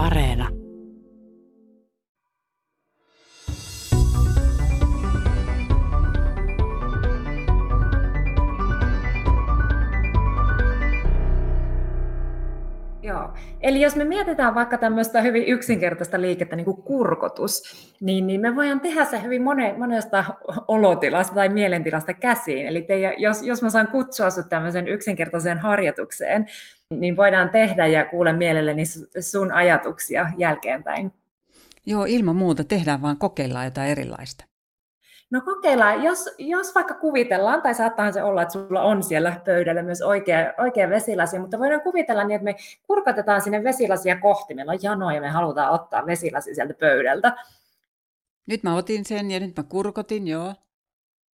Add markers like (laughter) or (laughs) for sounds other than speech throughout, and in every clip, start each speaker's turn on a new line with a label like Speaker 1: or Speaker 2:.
Speaker 1: Areena.
Speaker 2: Eli jos me mietitään vaikka tämmöistä hyvin yksinkertaista liikettä, niin kuin kurkotus, niin, niin me voidaan tehdä se hyvin mone, monesta olotilasta tai mielentilasta käsiin. Eli te, jos, jos mä saan kutsua sinut tämmöisen yksinkertaiseen harjoitukseen, niin voidaan tehdä ja kuulen mielelläni sun ajatuksia jälkeenpäin.
Speaker 3: Joo, ilman muuta tehdään, vaan kokeillaan jotain erilaista.
Speaker 2: No kokeillaan, jos, jos vaikka kuvitellaan, tai saattaa se olla, että sulla on siellä pöydällä myös oikea, oikea vesilasi, mutta voidaan kuvitella niin, että me kurkotetaan sinne vesilasia kohti. Meillä on jano ja me halutaan ottaa vesilasi sieltä pöydältä.
Speaker 3: Nyt mä otin sen ja nyt mä kurkotin, joo.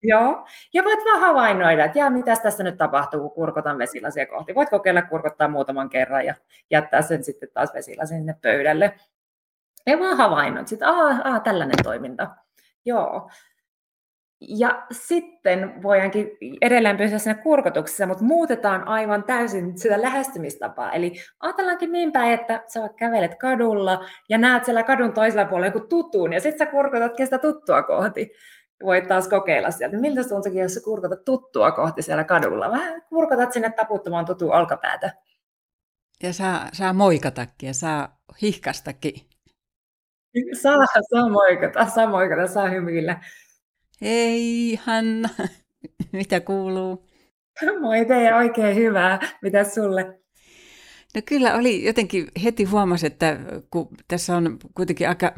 Speaker 2: Joo, ja voit vaan havainnoida, että jaa, mitä tässä nyt tapahtuu, kun kurkotan vesilasia kohti. Voit kokeilla kurkottaa muutaman kerran ja jättää sen sitten taas vesilasin sinne pöydälle. Ja vaan havainnot, että aa, tällainen toiminta. Joo. Ja sitten voidaankin edelleen pysyä siinä kurkotuksessa, mutta muutetaan aivan täysin sitä lähestymistapaa. Eli ajatellaankin niin päin, että sä kävelet kadulla ja näet siellä kadun toisella puolella joku tutun, ja sitten sä kurkotatkin sitä tuttua kohti. Voit taas kokeilla sieltä, miltä tuntuukin, jos sä kurkotat tuttua kohti siellä kadulla. Vähän kurkotat sinne taputtamaan tutu olkapäätä.
Speaker 3: Ja saa, saa moikatakin ja saa hihkastakin.
Speaker 2: Saa, saa moikata, saa moikata, saa hymyillä.
Speaker 3: Hei Hanna, (laughs) mitä kuuluu?
Speaker 2: Moi teidän oikein hyvää. Mitä sulle?
Speaker 3: No kyllä oli jotenkin heti huomasi, että kun tässä on kuitenkin aika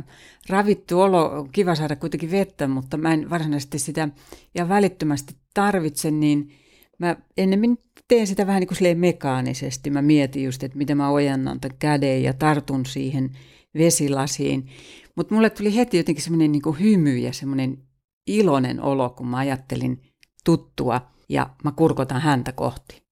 Speaker 3: ravittu olo, kiva saada kuitenkin vettä, mutta mä en varsinaisesti sitä ja välittömästi tarvitse, niin mä ennemmin teen sitä vähän niin kuin mekaanisesti. Mä mietin just, että miten mä ojennan tämän käden ja tartun siihen vesilasiin. Mutta mulle tuli heti jotenkin semmoinen niin hymy ja semmoinen iloinen olo, kun mä ajattelin tuttua ja mä kurkotan häntä kohti.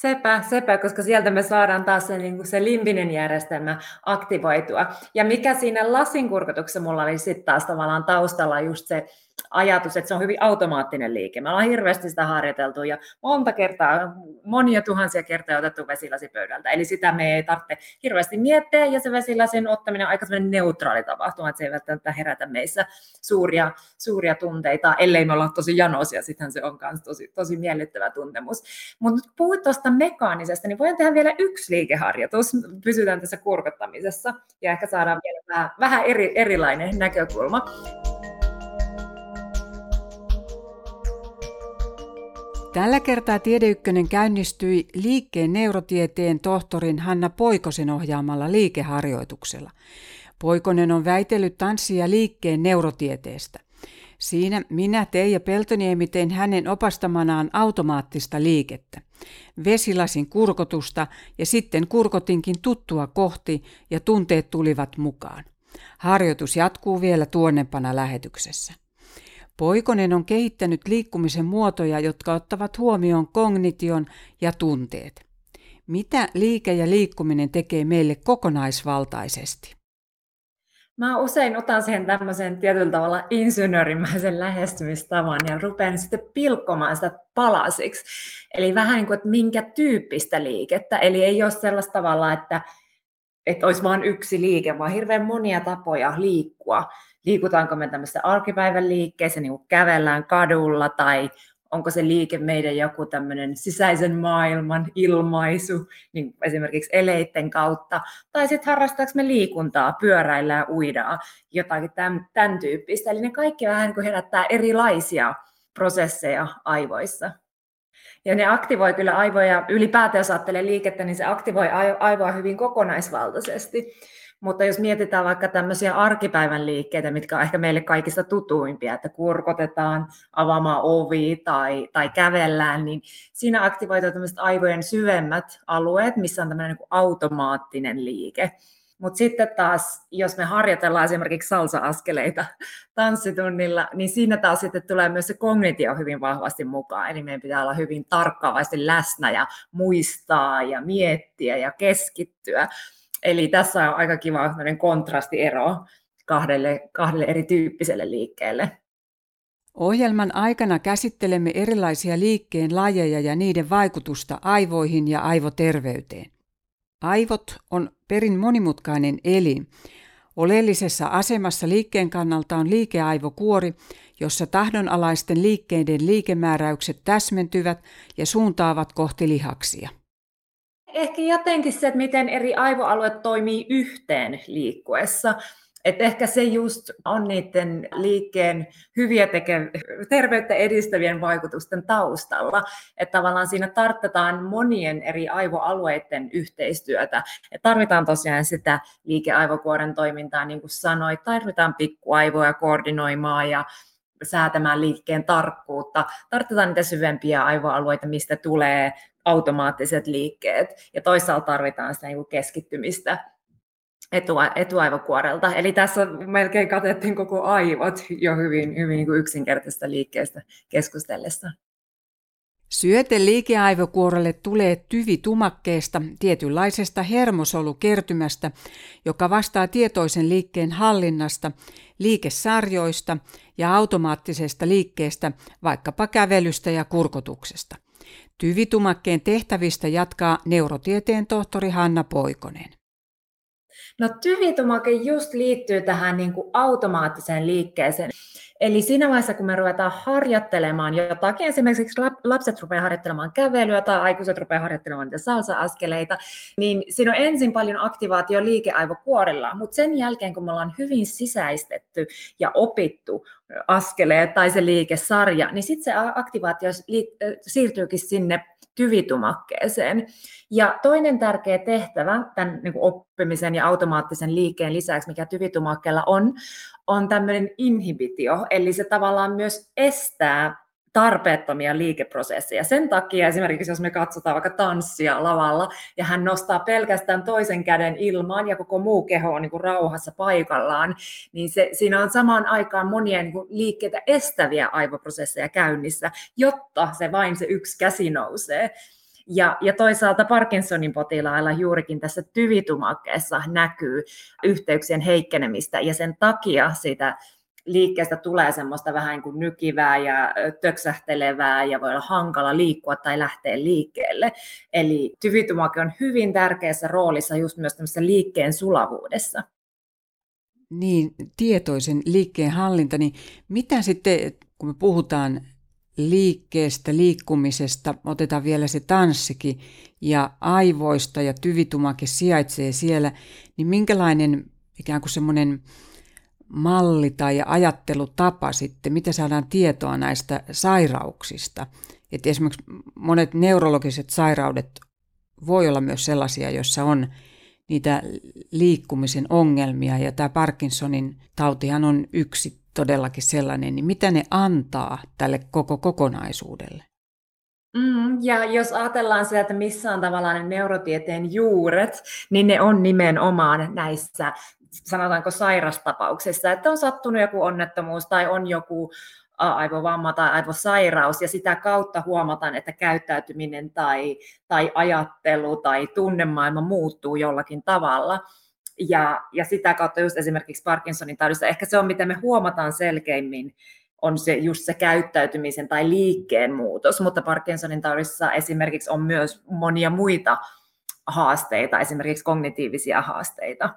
Speaker 2: Sepä, sepä, koska sieltä me saadaan taas se, niin se limbinen järjestelmä aktivoitua. Ja mikä siinä lasin kurkotuksessa mulla oli sitten taas tavallaan taustalla just se ajatus, että se on hyvin automaattinen liike. Me ollaan hirveästi sitä harjoiteltu ja monta kertaa, monia tuhansia kertaa otettu vesilasi pöydältä. Eli sitä me ei tarvitse hirveästi miettiä ja se vesilasin ottaminen on aika neutraali tapahtuma, että se ei välttämättä herätä meissä suuria, suuria tunteita, ellei me olla tosi janoisia, sitten se on myös tosi, tosi miellyttävä tuntemus. Mutta nyt puhuit tuosta mekaanisesta, niin voidaan tehdä vielä yksi liikeharjoitus. Pysytään tässä kurkottamisessa ja ehkä saadaan vielä vähän, vähän eri, erilainen näkökulma.
Speaker 3: Tällä kertaa Tiedeykkönen käynnistyi liikkeen neurotieteen tohtorin Hanna Poikosen ohjaamalla liikeharjoituksella. Poikonen on väitellyt tanssia liikkeen neurotieteestä. Siinä minä, Teija Peltoniemi, tein hänen opastamanaan automaattista liikettä. Vesilasin kurkotusta ja sitten kurkotinkin tuttua kohti ja tunteet tulivat mukaan. Harjoitus jatkuu vielä tuonnepana lähetyksessä. Poikonen on kehittänyt liikkumisen muotoja, jotka ottavat huomioon kognition ja tunteet. Mitä liike ja liikkuminen tekee meille kokonaisvaltaisesti?
Speaker 2: Mä usein otan siihen tämmöisen tietyllä tavalla insinöörimäisen lähestymistavan ja rupean sitten pilkkomaan sitä palasiksi. Eli vähän niin kuin, että minkä tyyppistä liikettä. Eli ei ole sellaista tavalla, että, että olisi vain yksi liike, vaan hirveän monia tapoja liikkua liikutaanko me tämmöistä arkipäivän liikkeessä, niin kuin kävellään kadulla tai onko se liike meidän joku tämmöinen sisäisen maailman ilmaisu, niin esimerkiksi eleitten kautta, tai sitten harrastaako me liikuntaa, pyöräillään, uidaan, jotakin tämän, tämän tyyppistä. Eli ne kaikki vähän niin kuin herättää erilaisia prosesseja aivoissa. Ja ne aktivoi kyllä aivoja, ylipäätään jos ajattelee liikettä, niin se aktivoi aivoa hyvin kokonaisvaltaisesti. Mutta jos mietitään vaikka tämmöisiä arkipäivän liikkeitä, mitkä on ehkä meille kaikista tutuimpia, että kurkotetaan avaamaan ovi tai, tai kävellään, niin siinä aktivoituu tämmöiset aivojen syvemmät alueet, missä on tämmöinen niin automaattinen liike. Mutta sitten taas, jos me harjoitellaan esimerkiksi salsa-askeleita tanssitunnilla, niin siinä taas sitten tulee myös se kognitio hyvin vahvasti mukaan. Eli meidän pitää olla hyvin tarkkaavasti läsnä ja muistaa ja miettiä ja keskittyä. Eli tässä on aika kiva kontrastiero kahdelle, kahdelle erityyppiselle liikkeelle.
Speaker 3: Ohjelman aikana käsittelemme erilaisia liikkeen lajeja ja niiden vaikutusta aivoihin ja aivoterveyteen. Aivot on perin monimutkainen elin. Oleellisessa asemassa liikkeen kannalta on liikeaivokuori, jossa tahdonalaisten liikkeiden liikemääräykset täsmentyvät ja suuntaavat kohti lihaksia.
Speaker 2: Ehkä jotenkin se, että miten eri aivoalueet toimii yhteen liikkuessa. Et ehkä se just on niiden liikkeen hyviä teke- terveyttä edistävien vaikutusten taustalla, että tavallaan siinä tarvitaan monien eri aivoalueiden yhteistyötä. Et tarvitaan tosiaan sitä liikeaivokuoren toimintaa, niin kuin sanoit, tarvitaan pikkuaivoja koordinoimaan ja säätämään liikkeen tarkkuutta. Tarvitaan niitä syvempiä aivoalueita, mistä tulee automaattiset liikkeet, ja toisaalta tarvitaan sitä niin keskittymistä etua, etuaivokuorelta. Eli tässä melkein katettiin koko aivot jo hyvin, hyvin niin yksinkertaisesta liikkeestä keskustellessa.
Speaker 3: Syöte liikeaivokuorelle tulee tyvitumakkeesta, tietynlaisesta hermosolukertymästä, joka vastaa tietoisen liikkeen hallinnasta, liikesarjoista ja automaattisesta liikkeestä, vaikkapa kävelystä ja kurkotuksesta. Tyvitumakkeen tehtävistä jatkaa neurotieteen tohtori Hanna Poikonen.
Speaker 2: No tyvitumake just liittyy tähän niin kuin automaattiseen liikkeeseen. Eli siinä vaiheessa, kun me ruvetaan harjoittelemaan jotakin, esimerkiksi lapset rupeaa harjoittelemaan kävelyä tai aikuiset rupeaa harjoittelemaan niitä salsa-askeleita, niin siinä on ensin paljon aktivaatio liikeaivokuorilla, mutta sen jälkeen, kun me ollaan hyvin sisäistetty ja opittu askeleet tai se liikesarja, niin sitten se aktivaatio siirtyykin sinne tyvitumakkeeseen. Ja toinen tärkeä tehtävä tämän niin kuin oppimisen ja automaattisen liikkeen lisäksi, mikä tyvitumakkeella on, on tämmöinen inhibitio, eli se tavallaan myös estää tarpeettomia liikeprosesseja. Sen takia esimerkiksi, jos me katsotaan vaikka tanssia lavalla, ja hän nostaa pelkästään toisen käden ilmaan, ja koko muu keho on niin kuin rauhassa paikallaan, niin se, siinä on samaan aikaan monia niin kuin liikkeitä estäviä aivoprosesseja käynnissä, jotta se vain se yksi käsi nousee. Ja, ja toisaalta Parkinsonin potilailla juurikin tässä tyvitumakkeessa näkyy yhteyksien heikkenemistä, ja sen takia sitä liikkeestä tulee semmoista vähän niin kuin nykivää ja töksähtelevää ja voi olla hankala liikkua tai lähteä liikkeelle. Eli tyvitumake on hyvin tärkeässä roolissa just myös tämmöisessä liikkeen sulavuudessa.
Speaker 3: Niin, tietoisen liikkeen hallinta, niin mitä sitten, kun me puhutaan liikkeestä, liikkumisesta, otetaan vielä se tanssikin, ja aivoista ja tyvitumake sijaitsee siellä, niin minkälainen ikään kuin semmoinen malli tai ajattelutapa sitten, mitä saadaan tietoa näistä sairauksista. Että esimerkiksi monet neurologiset sairaudet voi olla myös sellaisia, joissa on niitä liikkumisen ongelmia, ja tämä Parkinsonin tautihan on yksi todellakin sellainen, niin mitä ne antaa tälle koko kokonaisuudelle?
Speaker 2: Mm, ja jos ajatellaan sitä, että missä on tavallaan ne neurotieteen juuret, niin ne on nimenomaan näissä sanotaanko sairastapauksessa, että on sattunut joku onnettomuus tai on joku aivovamma tai aivosairaus, ja sitä kautta huomataan, että käyttäytyminen tai, tai ajattelu tai tunnemaailma muuttuu jollakin tavalla. Ja, ja sitä kautta just esimerkiksi Parkinsonin taudissa, ehkä se on, mitä me huomataan selkeimmin, on se just se käyttäytymisen tai liikkeen muutos, mutta Parkinsonin taudissa esimerkiksi on myös monia muita haasteita, esimerkiksi kognitiivisia haasteita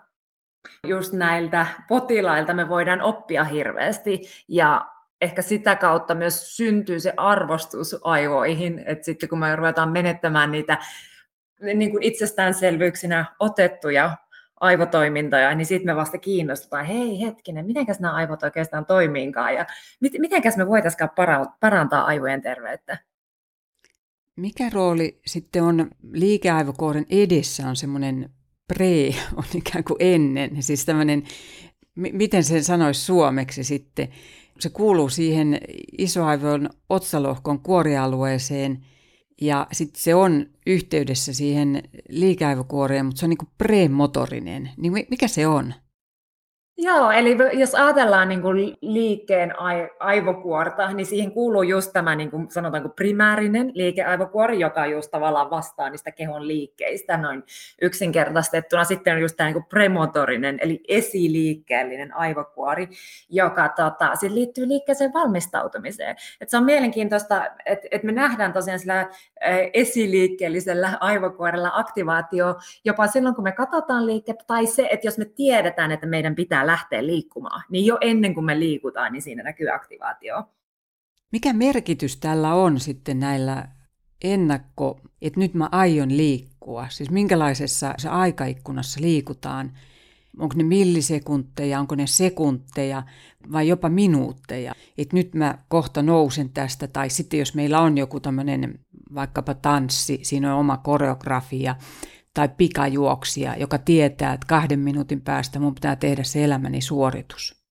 Speaker 2: just näiltä potilailta me voidaan oppia hirveästi ja ehkä sitä kautta myös syntyy se arvostus aivoihin, että sitten kun me ruvetaan menettämään niitä niin kuin itsestäänselvyyksinä otettuja aivotoimintoja, niin sitten me vasta kiinnostutaan, hei hetkinen, mitenkäs nämä aivot oikeastaan toimiinkaan ja mitenkäs me voitaisiin parantaa aivojen terveyttä.
Speaker 3: Mikä rooli sitten on liikeaivokuoren edessä on semmoinen pre on ikään kuin ennen, siis tämmöinen, miten sen sanoisi suomeksi sitten, se kuuluu siihen isoaivon otsalohkon kuorialueeseen ja sitten se on yhteydessä siihen liikeaivokuoreen, mutta se on niin kuin premotorinen. Niin mikä se on?
Speaker 2: Joo, eli jos ajatellaan niin kuin liikkeen aivokuorta, niin siihen kuuluu just tämä niin kuin sanotaanko primäärinen liikeaivokuori, joka just tavallaan vastaa niistä kehon liikkeistä noin yksinkertaistettuna. Sitten on just tämä niin kuin premotorinen, eli esiliikkeellinen aivokuori, joka tota, liittyy liikkeeseen valmistautumiseen. Et se on mielenkiintoista, että et me nähdään tosiaan sillä esiliikkeellisellä aivokuorella aktivaatio jopa silloin, kun me katsotaan liikettä, tai se, että jos me tiedetään, että meidän pitää pitää lähteä liikkumaan, niin jo ennen kuin me liikutaan, niin siinä näkyy aktivaatio.
Speaker 3: Mikä merkitys tällä on sitten näillä ennakko, että nyt mä aion liikkua? Siis minkälaisessa se aikaikkunassa liikutaan? Onko ne millisekunteja, onko ne sekunteja vai jopa minuutteja? Että nyt mä kohta nousen tästä, tai sitten jos meillä on joku tämmöinen vaikkapa tanssi, siinä on oma koreografia, tai pikajuoksija, joka tietää, että kahden minuutin päästä mun pitää tehdä se elämäni suoritus?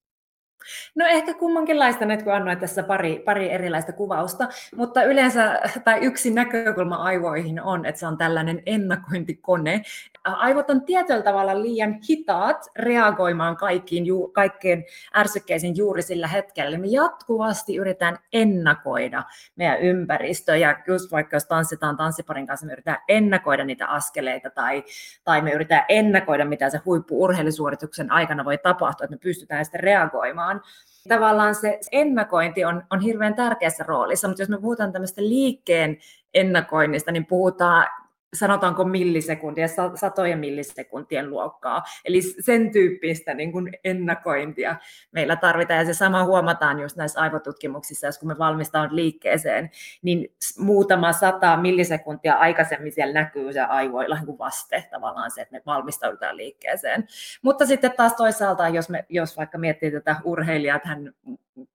Speaker 2: No ehkä kummankinlaista nyt, kun annoin tässä pari, pari erilaista kuvausta, mutta yleensä, tai yksi näkökulma aivoihin on, että se on tällainen ennakointikone, aivot on tietyllä tavalla liian hitaat reagoimaan kaikkiin, ju, kaikkeen ärsykkeisiin juuri sillä hetkellä. Me jatkuvasti yritetään ennakoida meidän ympäristöä, ja just vaikka jos tanssitaan tanssiparin kanssa, me yritetään ennakoida niitä askeleita, tai, tai me yritetään ennakoida, mitä se huippuurheilusuorituksen aikana voi tapahtua, että me pystytään sitten reagoimaan tavallaan se ennakointi on, on hirveän tärkeässä roolissa, mutta jos me puhutaan tämmöistä liikkeen ennakoinnista, niin puhutaan sanotaanko millisekuntia, satojen millisekuntien luokkaa. Eli sen tyyppistä niin kuin ennakointia meillä tarvitaan. Ja se sama huomataan just näissä aivotutkimuksissa, jos kun me valmistaudut liikkeeseen, niin muutama sata millisekuntia aikaisemmin siellä näkyy se aivoilla niin kuin vaste tavallaan se, että me valmistaudutaan liikkeeseen. Mutta sitten taas toisaalta, jos, me, jos vaikka miettii tätä urheilijaa, että hän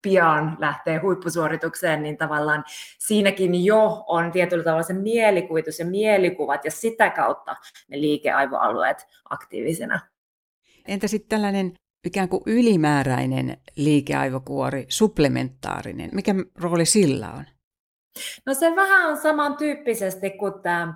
Speaker 2: pian lähtee huippusuoritukseen, niin tavallaan siinäkin jo on tietyllä tavalla se mielikuvitus ja mielikuvat ja sitä kautta ne liikeaivoalueet aktiivisena.
Speaker 3: Entä sitten tällainen ikään kuin ylimääräinen liikeaivokuori, supplementaarinen, mikä rooli sillä on?
Speaker 2: No se vähän samantyyppisesti kuin tämä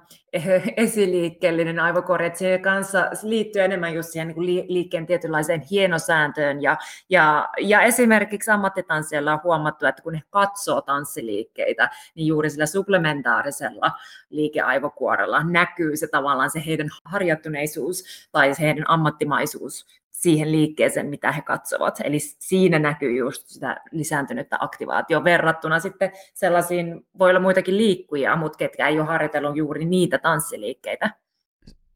Speaker 2: esiliikkeellinen aivokuori, että se kanssa liittyy enemmän just siihen niin liikkeen tietynlaiseen hienosääntöön. Ja, ja, ja esimerkiksi ammattitanssijoilla on huomattu, että kun he katsoo tanssiliikkeitä, niin juuri sillä supplementaarisella liikeaivokuorella näkyy se tavallaan se heidän harjoittuneisuus tai se heidän ammattimaisuus siihen liikkeeseen, mitä he katsovat. Eli siinä näkyy just sitä lisääntynyttä aktivaatio verrattuna sitten sellaisiin, voi olla muitakin liikkujia, mutta ketkä ei ole harjoitellut juuri niitä tanssiliikkeitä.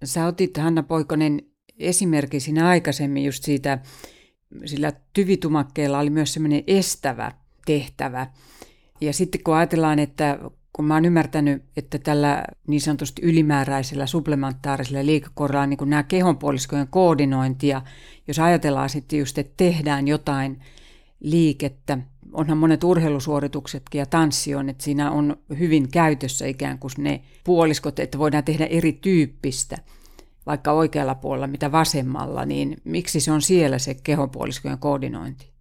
Speaker 3: Sä otit Hanna Poikonen esimerkki siinä aikaisemmin just siitä, sillä tyvitumakkeella oli myös semmoinen estävä tehtävä. Ja sitten kun ajatellaan, että kun mä oon ymmärtänyt, että tällä niin sanotusti ylimääräisellä supplementaarisella liikekorralla niin nämä kehonpuoliskojen koordinointia, jos ajatellaan sitten just, että tehdään jotain liikettä, onhan monet urheilusuorituksetkin ja tanssi on, että siinä on hyvin käytössä ikään kuin ne puoliskot, että voidaan tehdä erityyppistä, vaikka oikealla puolella mitä vasemmalla, niin miksi se on siellä se kehonpuoliskojen koordinointi?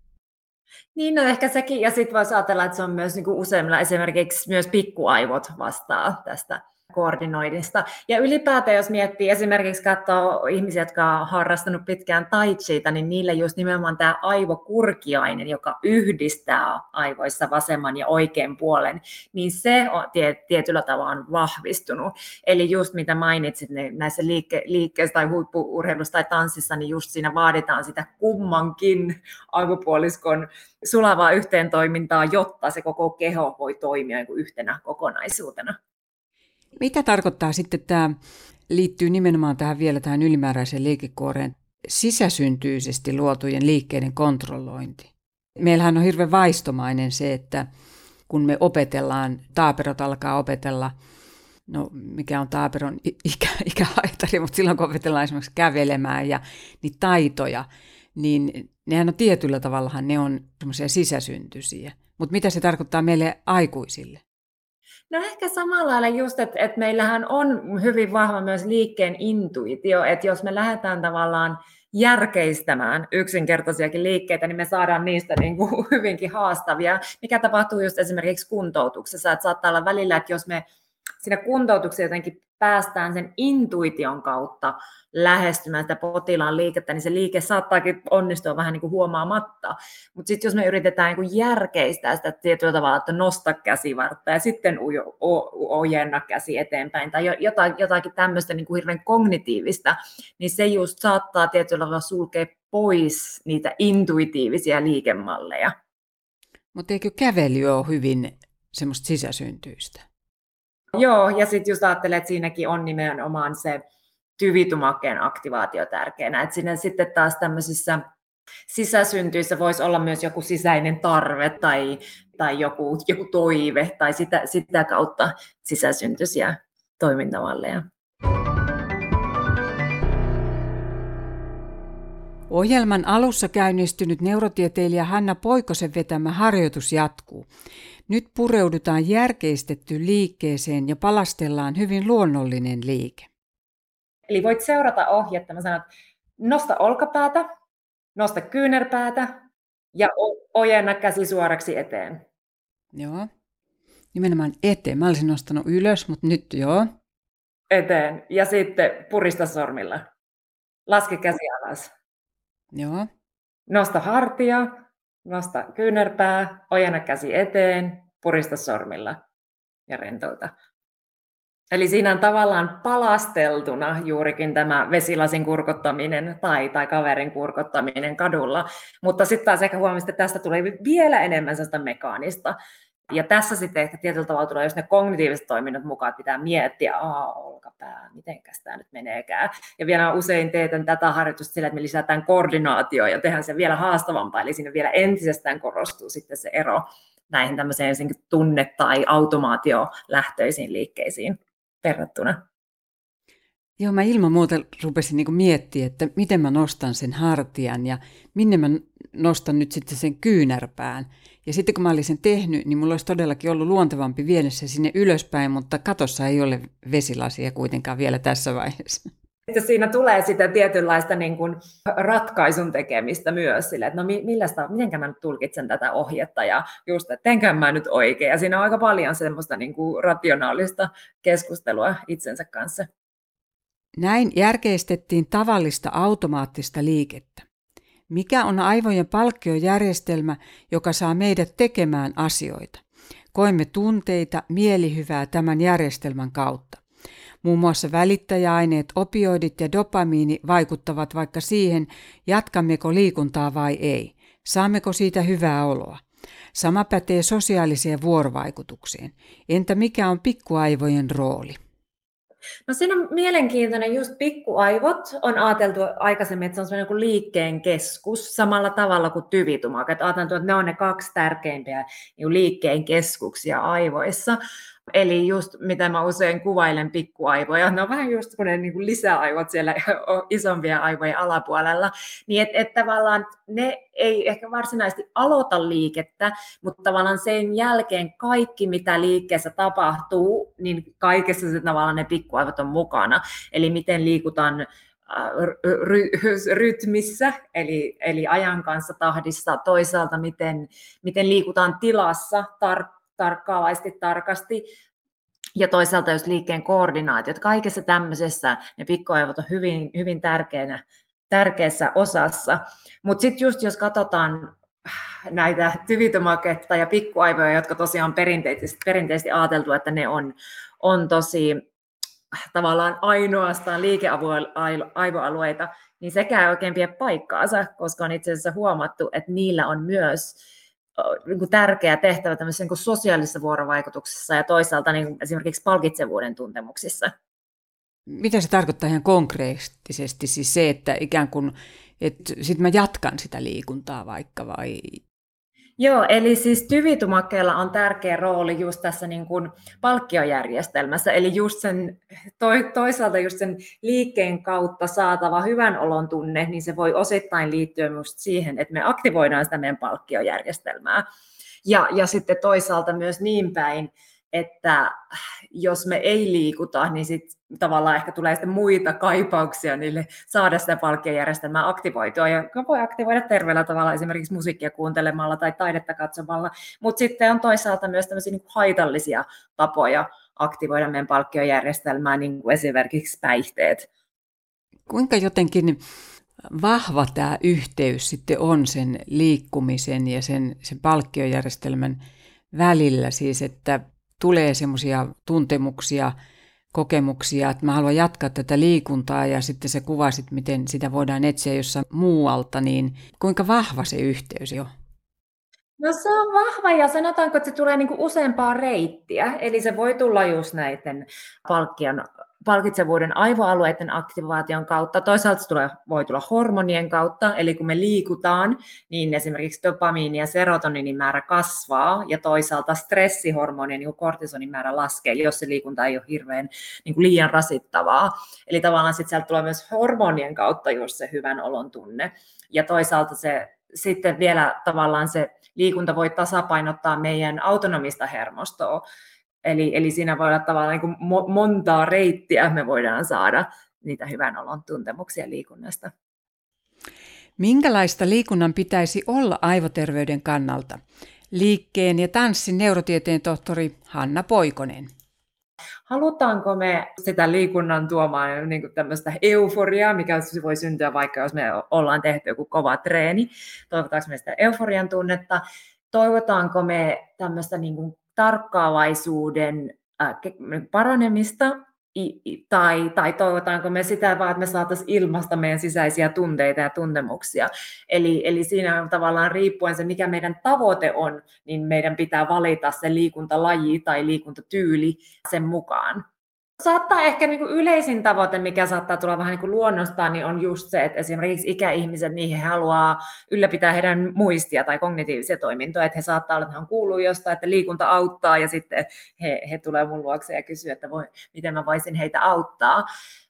Speaker 2: Niin, no ehkä sekin, ja sitten voisi ajatella, että se on myös niin kuin useimmilla esimerkiksi myös pikkuaivot vastaa tästä koordinoinnista. Ja ylipäätään, jos miettii esimerkiksi katsoa ihmisiä, jotka on harrastanut pitkään taitsiita, niin niille just nimenomaan tämä aivokurkiainen, joka yhdistää aivoissa vasemman ja oikean puolen, niin se on tietyllä tavalla vahvistunut. Eli just mitä mainitsit niin näissä liikke- liikkeissä tai huippuurheilussa tai tanssissa, niin just siinä vaaditaan sitä kummankin aivopuoliskon sulavaa yhteentoimintaa, jotta se koko keho voi toimia niin yhtenä kokonaisuutena.
Speaker 3: Mitä tarkoittaa sitten tämä, liittyy nimenomaan tähän vielä tähän ylimääräiseen liikekuoreen, sisäsyntyisesti luotujen liikkeiden kontrollointi? Meillähän on hirveän vaistomainen se, että kun me opetellaan, taaperot alkaa opetella, no mikä on taaperon ikä, ikähaitari, mutta silloin kun opetellaan esimerkiksi kävelemään ja niitä taitoja, niin nehän on tietyllä tavallahan ne on semmoisia sisäsyntyisiä. Mutta mitä se tarkoittaa meille aikuisille?
Speaker 2: No ehkä samalla lailla just, että, että meillähän on hyvin vahva myös liikkeen intuitio, että jos me lähdetään tavallaan järkeistämään yksinkertaisiakin liikkeitä, niin me saadaan niistä (laughs) niin kuin hyvinkin haastavia, mikä tapahtuu just esimerkiksi kuntoutuksessa, että saattaa olla välillä, että jos me siinä kuntoutuksessa jotenkin päästään sen intuition kautta lähestymään sitä potilaan liikettä, niin se liike saattaakin onnistua vähän niin kuin huomaamatta. Mutta sitten jos me yritetään niin kuin järkeistää sitä tietyllä tavalla, että nosta käsivartta ja sitten ujo, o, ojenna käsi eteenpäin tai jotain, jotakin tämmöistä niin kuin hirveän kognitiivista, niin se just saattaa tietyllä tavalla sulkea pois niitä intuitiivisia liikemalleja.
Speaker 3: Mutta eikö kävely ole hyvin semmoista sisäsyntyistä?
Speaker 2: Joo, ja sitten just ajattelen, että siinäkin on nimenomaan se tyvitumakkeen aktivaatio tärkeänä. Että siinä sitten taas tämmöisissä sisäsyntyissä voisi olla myös joku sisäinen tarve tai, tai joku, joku toive tai sitä, sitä kautta sisäsyntyisiä toimintamalleja.
Speaker 3: Ohjelman alussa käynnistynyt neurotieteilijä Hanna Poikosen vetämä harjoitus jatkuu. Nyt pureudutaan järkeistetty liikkeeseen ja palastellaan hyvin luonnollinen liike.
Speaker 2: Eli voit seurata ohjetta. Mä sanon, että nosta olkapäätä, nosta kyynärpäätä ja ojenna käsi suoraksi eteen.
Speaker 3: Joo. Nimenomaan eteen. Mä olisin nostanut ylös, mutta nyt joo.
Speaker 2: Eteen. Ja sitten purista sormilla. Laske käsi alas.
Speaker 3: Joo.
Speaker 2: Nosta hartia, nosta kyynärpää, ojenna käsi eteen, purista sormilla ja rentouta. Eli siinä on tavallaan palasteltuna juurikin tämä vesilasin kurkottaminen tai, tai kaverin kurkottaminen kadulla. Mutta sitten taas ehkä huomioon, että tästä tulee vielä enemmän sellaista mekaanista. Ja tässä sitten ehkä tietyllä tavalla tulee just ne kognitiiviset toiminnot mukaan, että pitää miettiä, aa, olkapää, mitenkäs tämä nyt meneekään. Ja vielä usein teetän tätä harjoitusta sillä, että me lisätään koordinaatio ja tehdään se vielä haastavampaa, eli siinä vielä entisestään korostuu sitten se ero näihin tämmöiseen tunne- tai automaatiolähtöisiin liikkeisiin verrattuna.
Speaker 3: Joo, mä ilman muuta rupesin niin miettimään, että miten mä nostan sen hartian ja minne mä nostan nyt sitten sen kyynärpään. Ja sitten kun mä olin sen tehnyt, niin mulla olisi todellakin ollut luontevampi viedä se sinne ylöspäin, mutta katossa ei ole vesilasia kuitenkaan vielä tässä vaiheessa.
Speaker 2: Että siinä tulee sitä tietynlaista niin kuin ratkaisun tekemistä myös sille, että no millaista, miten mä nyt tulkitsen tätä ohjetta ja just, että tenkö mä nyt oikein. Ja siinä on aika paljon semmoista niin kuin rationaalista keskustelua itsensä kanssa.
Speaker 3: Näin järkeistettiin tavallista automaattista liikettä. Mikä on aivojen palkkiojärjestelmä, joka saa meidät tekemään asioita? Koemme tunteita, mielihyvää tämän järjestelmän kautta. Muun muassa välittäjäaineet, opioidit ja dopamiini vaikuttavat vaikka siihen, jatkammeko liikuntaa vai ei. Saammeko siitä hyvää oloa? Sama pätee sosiaaliseen vuorovaikutukseen. Entä mikä on pikkuaivojen rooli?
Speaker 2: No siinä on mielenkiintoinen, just pikkuaivot on ajateltu aikaisemmin, että se on sellainen kuin liikkeen keskus samalla tavalla kuin tyvitumak. Että ajateltu, että ne on ne kaksi tärkeimpiä niin liikkeen keskuksia aivoissa. Eli just mitä mä usein kuvailen pikkuaivoja, ne on vähän just kuin ne niin kuin lisäaivot siellä (laughs) isompia aivojen alapuolella, niin että et tavallaan ne ei ehkä varsinaisesti aloita liikettä, mutta tavallaan sen jälkeen kaikki, mitä liikkeessä tapahtuu, niin kaikessa se tavallaan ne pikkuaivot on mukana. Eli miten liikutaan ry- rytmissä, eli, eli ajan kanssa tahdissa, toisaalta miten, miten liikutaan tilassa tar- tarkkaavasti, tarkasti, ja toisaalta jos liikkeen koordinaatiot, kaikessa tämmöisessä ne pikkuaivot on hyvin, hyvin tärkeänä, tärkeässä osassa. Mutta sitten just jos katsotaan näitä tyvitomaketta ja pikkuaivoja, jotka tosiaan perinteisesti, perinteisesti ajateltu, että ne on, on tosi tavallaan ainoastaan liikeaivoalueita, niin sekä ei oikein pidä paikkaansa, koska on itse asiassa huomattu, että niillä on myös niin tärkeä tehtävä niin kuin sosiaalisessa vuorovaikutuksessa ja toisaalta niin esimerkiksi palkitsevuuden tuntemuksissa.
Speaker 3: Mitä se tarkoittaa ihan konkreettisesti? Siis se, että ikään kuin, että sit mä jatkan sitä liikuntaa vaikka vai
Speaker 2: Joo, eli siis tyvitumakkeella on tärkeä rooli just tässä niin kuin palkkiojärjestelmässä, eli just sen, to, toisaalta just sen liikkeen kautta saatava hyvän olon tunne, niin se voi osittain liittyä myös siihen, että me aktivoidaan sitä meidän palkkiojärjestelmää. Ja, ja sitten toisaalta myös niin päin, että jos me ei liikuta, niin sitten tavallaan ehkä tulee sitten muita kaipauksia niille saada sitä palkkiojärjestelmää aktivoitua, joka voi aktivoida terveellä tavalla esimerkiksi musiikkia kuuntelemalla tai taidetta katsomalla, mutta sitten on toisaalta myös tämmöisiä niin haitallisia tapoja aktivoida meidän palkkiojärjestelmää, niin kuin esimerkiksi päihteet.
Speaker 3: Kuinka jotenkin vahva tämä yhteys sitten on sen liikkumisen ja sen, sen palkkiojärjestelmän välillä, siis että tulee semmoisia tuntemuksia, kokemuksia, että mä haluan jatkaa tätä liikuntaa ja sitten se kuvasit, miten sitä voidaan etsiä jossain muualta, niin kuinka vahva se yhteys on?
Speaker 2: No se on vahva ja sanotaanko, että se tulee niin kuin useampaa reittiä. Eli se voi tulla just näiden palkkion, palkitsevuuden aivoalueiden aktivaation kautta. Toisaalta se tulee, voi tulla hormonien kautta, eli kun me liikutaan, niin esimerkiksi dopamiini ja serotoninin määrä kasvaa, ja toisaalta stressihormonien, niin kortisonin määrä laskee, jos se liikunta ei ole hirveän niin kuin liian rasittavaa. Eli tavallaan sitten sieltä tulee myös hormonien kautta just se hyvän olon tunne. Ja toisaalta se sitten vielä tavallaan se liikunta voi tasapainottaa meidän autonomista hermostoa. Eli, eli siinä voi olla tavallaan niin kuin montaa reittiä me voidaan saada niitä hyvän olon tuntemuksia liikunnasta.
Speaker 3: Minkälaista liikunnan pitäisi olla aivoterveyden kannalta? Liikkeen ja tanssin neurotieteen tohtori Hanna Poikonen.
Speaker 2: Halutaanko me sitä liikunnan tuomaan niin kuin tämmöistä euforiaa, mikä voi syntyä vaikka jos me ollaan tehty joku kova treeni, toivotaanko me sitä euforian tunnetta, toivotaanko me tämmöistä niin kuin tarkkaavaisuuden äh, paranemista, tai, tai toivotaanko me sitä vaan, että me saataisiin ilmasta meidän sisäisiä tunteita ja tuntemuksia. Eli, eli siinä on tavallaan riippuen se, mikä meidän tavoite on, niin meidän pitää valita se liikuntalaji tai liikuntatyyli sen mukaan. Saattaa ehkä niin kuin yleisin tavoite, mikä saattaa tulla vähän niin kuin luonnostaan, niin on just se, että esimerkiksi ikäihmiset, niihin haluaa ylläpitää heidän muistia tai kognitiivisia toimintoja, että he saattaa olla, että he on kuullut jostain, että liikunta auttaa, ja sitten he, he tulee mun luokse ja kysyy, että voi, miten mä voisin heitä auttaa.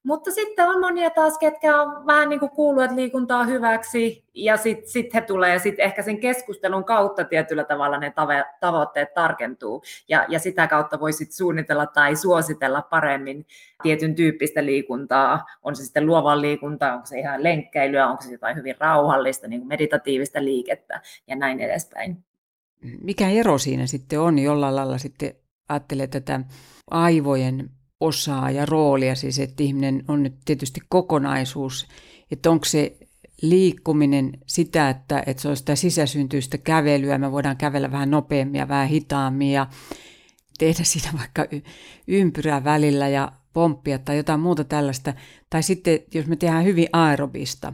Speaker 2: Mutta sitten on monia taas, ketkä on vähän niin kuin kuullut, että liikunta on hyväksi, ja sitten sit he tulee, sit ehkä sen keskustelun kautta tietyllä tavalla ne tave- tavoitteet tarkentuu, ja, ja sitä kautta voi sitten suunnitella tai suositella paremmin tietyn tyyppistä liikuntaa, on se sitten luovan liikuntaa, onko se ihan lenkkäilyä, onko se jotain hyvin rauhallista, niin kuin meditatiivista liikettä, ja näin edespäin.
Speaker 3: Mikä ero siinä sitten on? Jollain lailla sitten ajattelee tätä aivojen osaa ja roolia, siis että ihminen on nyt tietysti kokonaisuus, että onko se liikkuminen sitä, että, että se on sitä sisäsyntyistä kävelyä, me voidaan kävellä vähän nopeammin ja vähän hitaammin ja tehdä (laughs) siinä vaikka ympyrää välillä ja pomppia tai jotain muuta tällaista. Tai sitten, jos me tehdään hyvin aerobista,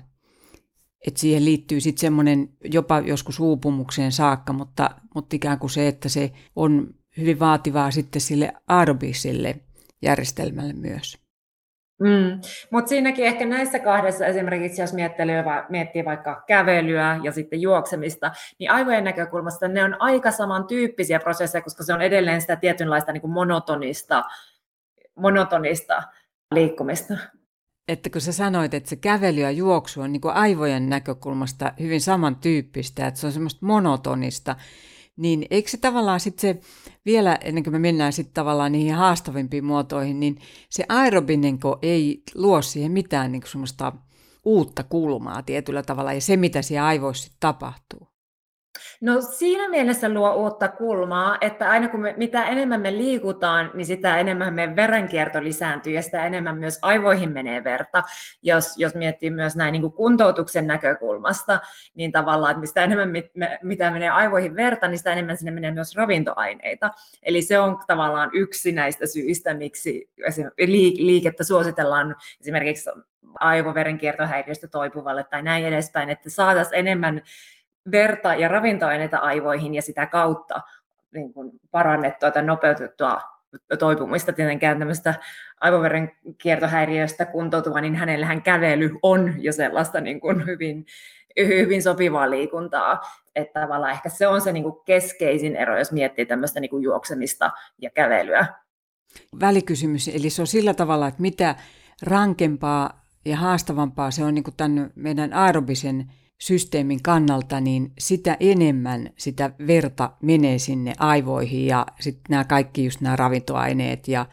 Speaker 3: että siihen liittyy sitten semmoinen jopa joskus uupumukseen saakka, mutta, mutta ikään kuin se, että se on hyvin vaativaa sitten sille aerobisille järjestelmälle myös.
Speaker 2: Mm. Mutta siinäkin ehkä näissä kahdessa esimerkiksi, jos miettii vaikka kävelyä ja sitten juoksemista, niin aivojen näkökulmasta ne on aika samantyyppisiä prosesseja, koska se on edelleen sitä tietynlaista niin kuin monotonista, monotonista liikkumista.
Speaker 3: Että kun sä sanoit, että se kävely ja juoksu on niin kuin aivojen näkökulmasta hyvin samantyyppistä, että se on semmoista monotonista, niin eikö se tavallaan sitten se, vielä ennen kuin me mennään sitten tavallaan niihin haastavimpiin muotoihin, niin se aerobinenko ei luo siihen mitään niin semmoista uutta kulmaa tietyllä tavalla ja se, mitä siellä aivoissa tapahtuu?
Speaker 2: No siinä mielessä luo uutta kulmaa, että aina kun me, mitä enemmän me liikutaan, niin sitä enemmän meidän verenkierto lisääntyy ja sitä enemmän myös aivoihin menee verta. Jos, jos miettii myös näin niin kuin kuntoutuksen näkökulmasta, niin tavallaan, että mistä enemmän mit, me, mitä menee aivoihin verta, niin sitä enemmän sinne menee myös ravintoaineita. Eli se on tavallaan yksi näistä syistä, miksi liikettä suositellaan esimerkiksi aivoverenkiertohäiriöstä toipuvalle tai näin edespäin, että saataisiin enemmän verta ja ravintoaineita aivoihin ja sitä kautta niin kuin parannettua tai nopeutettua toipumista tietenkään tämmöistä aivoveren kiertohäiriöstä kuntoutuva, niin hänellähän kävely on jo sellaista niin kuin hyvin, hyvin sopivaa liikuntaa. Että tavallaan ehkä se on se niin kuin keskeisin ero, jos miettii tämmöistä niin kuin juoksemista ja kävelyä.
Speaker 3: Välikysymys, eli se on sillä tavalla, että mitä rankempaa ja haastavampaa se on niin kuin tämän meidän aerobisen systeemin kannalta, niin sitä enemmän sitä verta menee sinne aivoihin ja sitten nämä kaikki just nämä ravintoaineet ja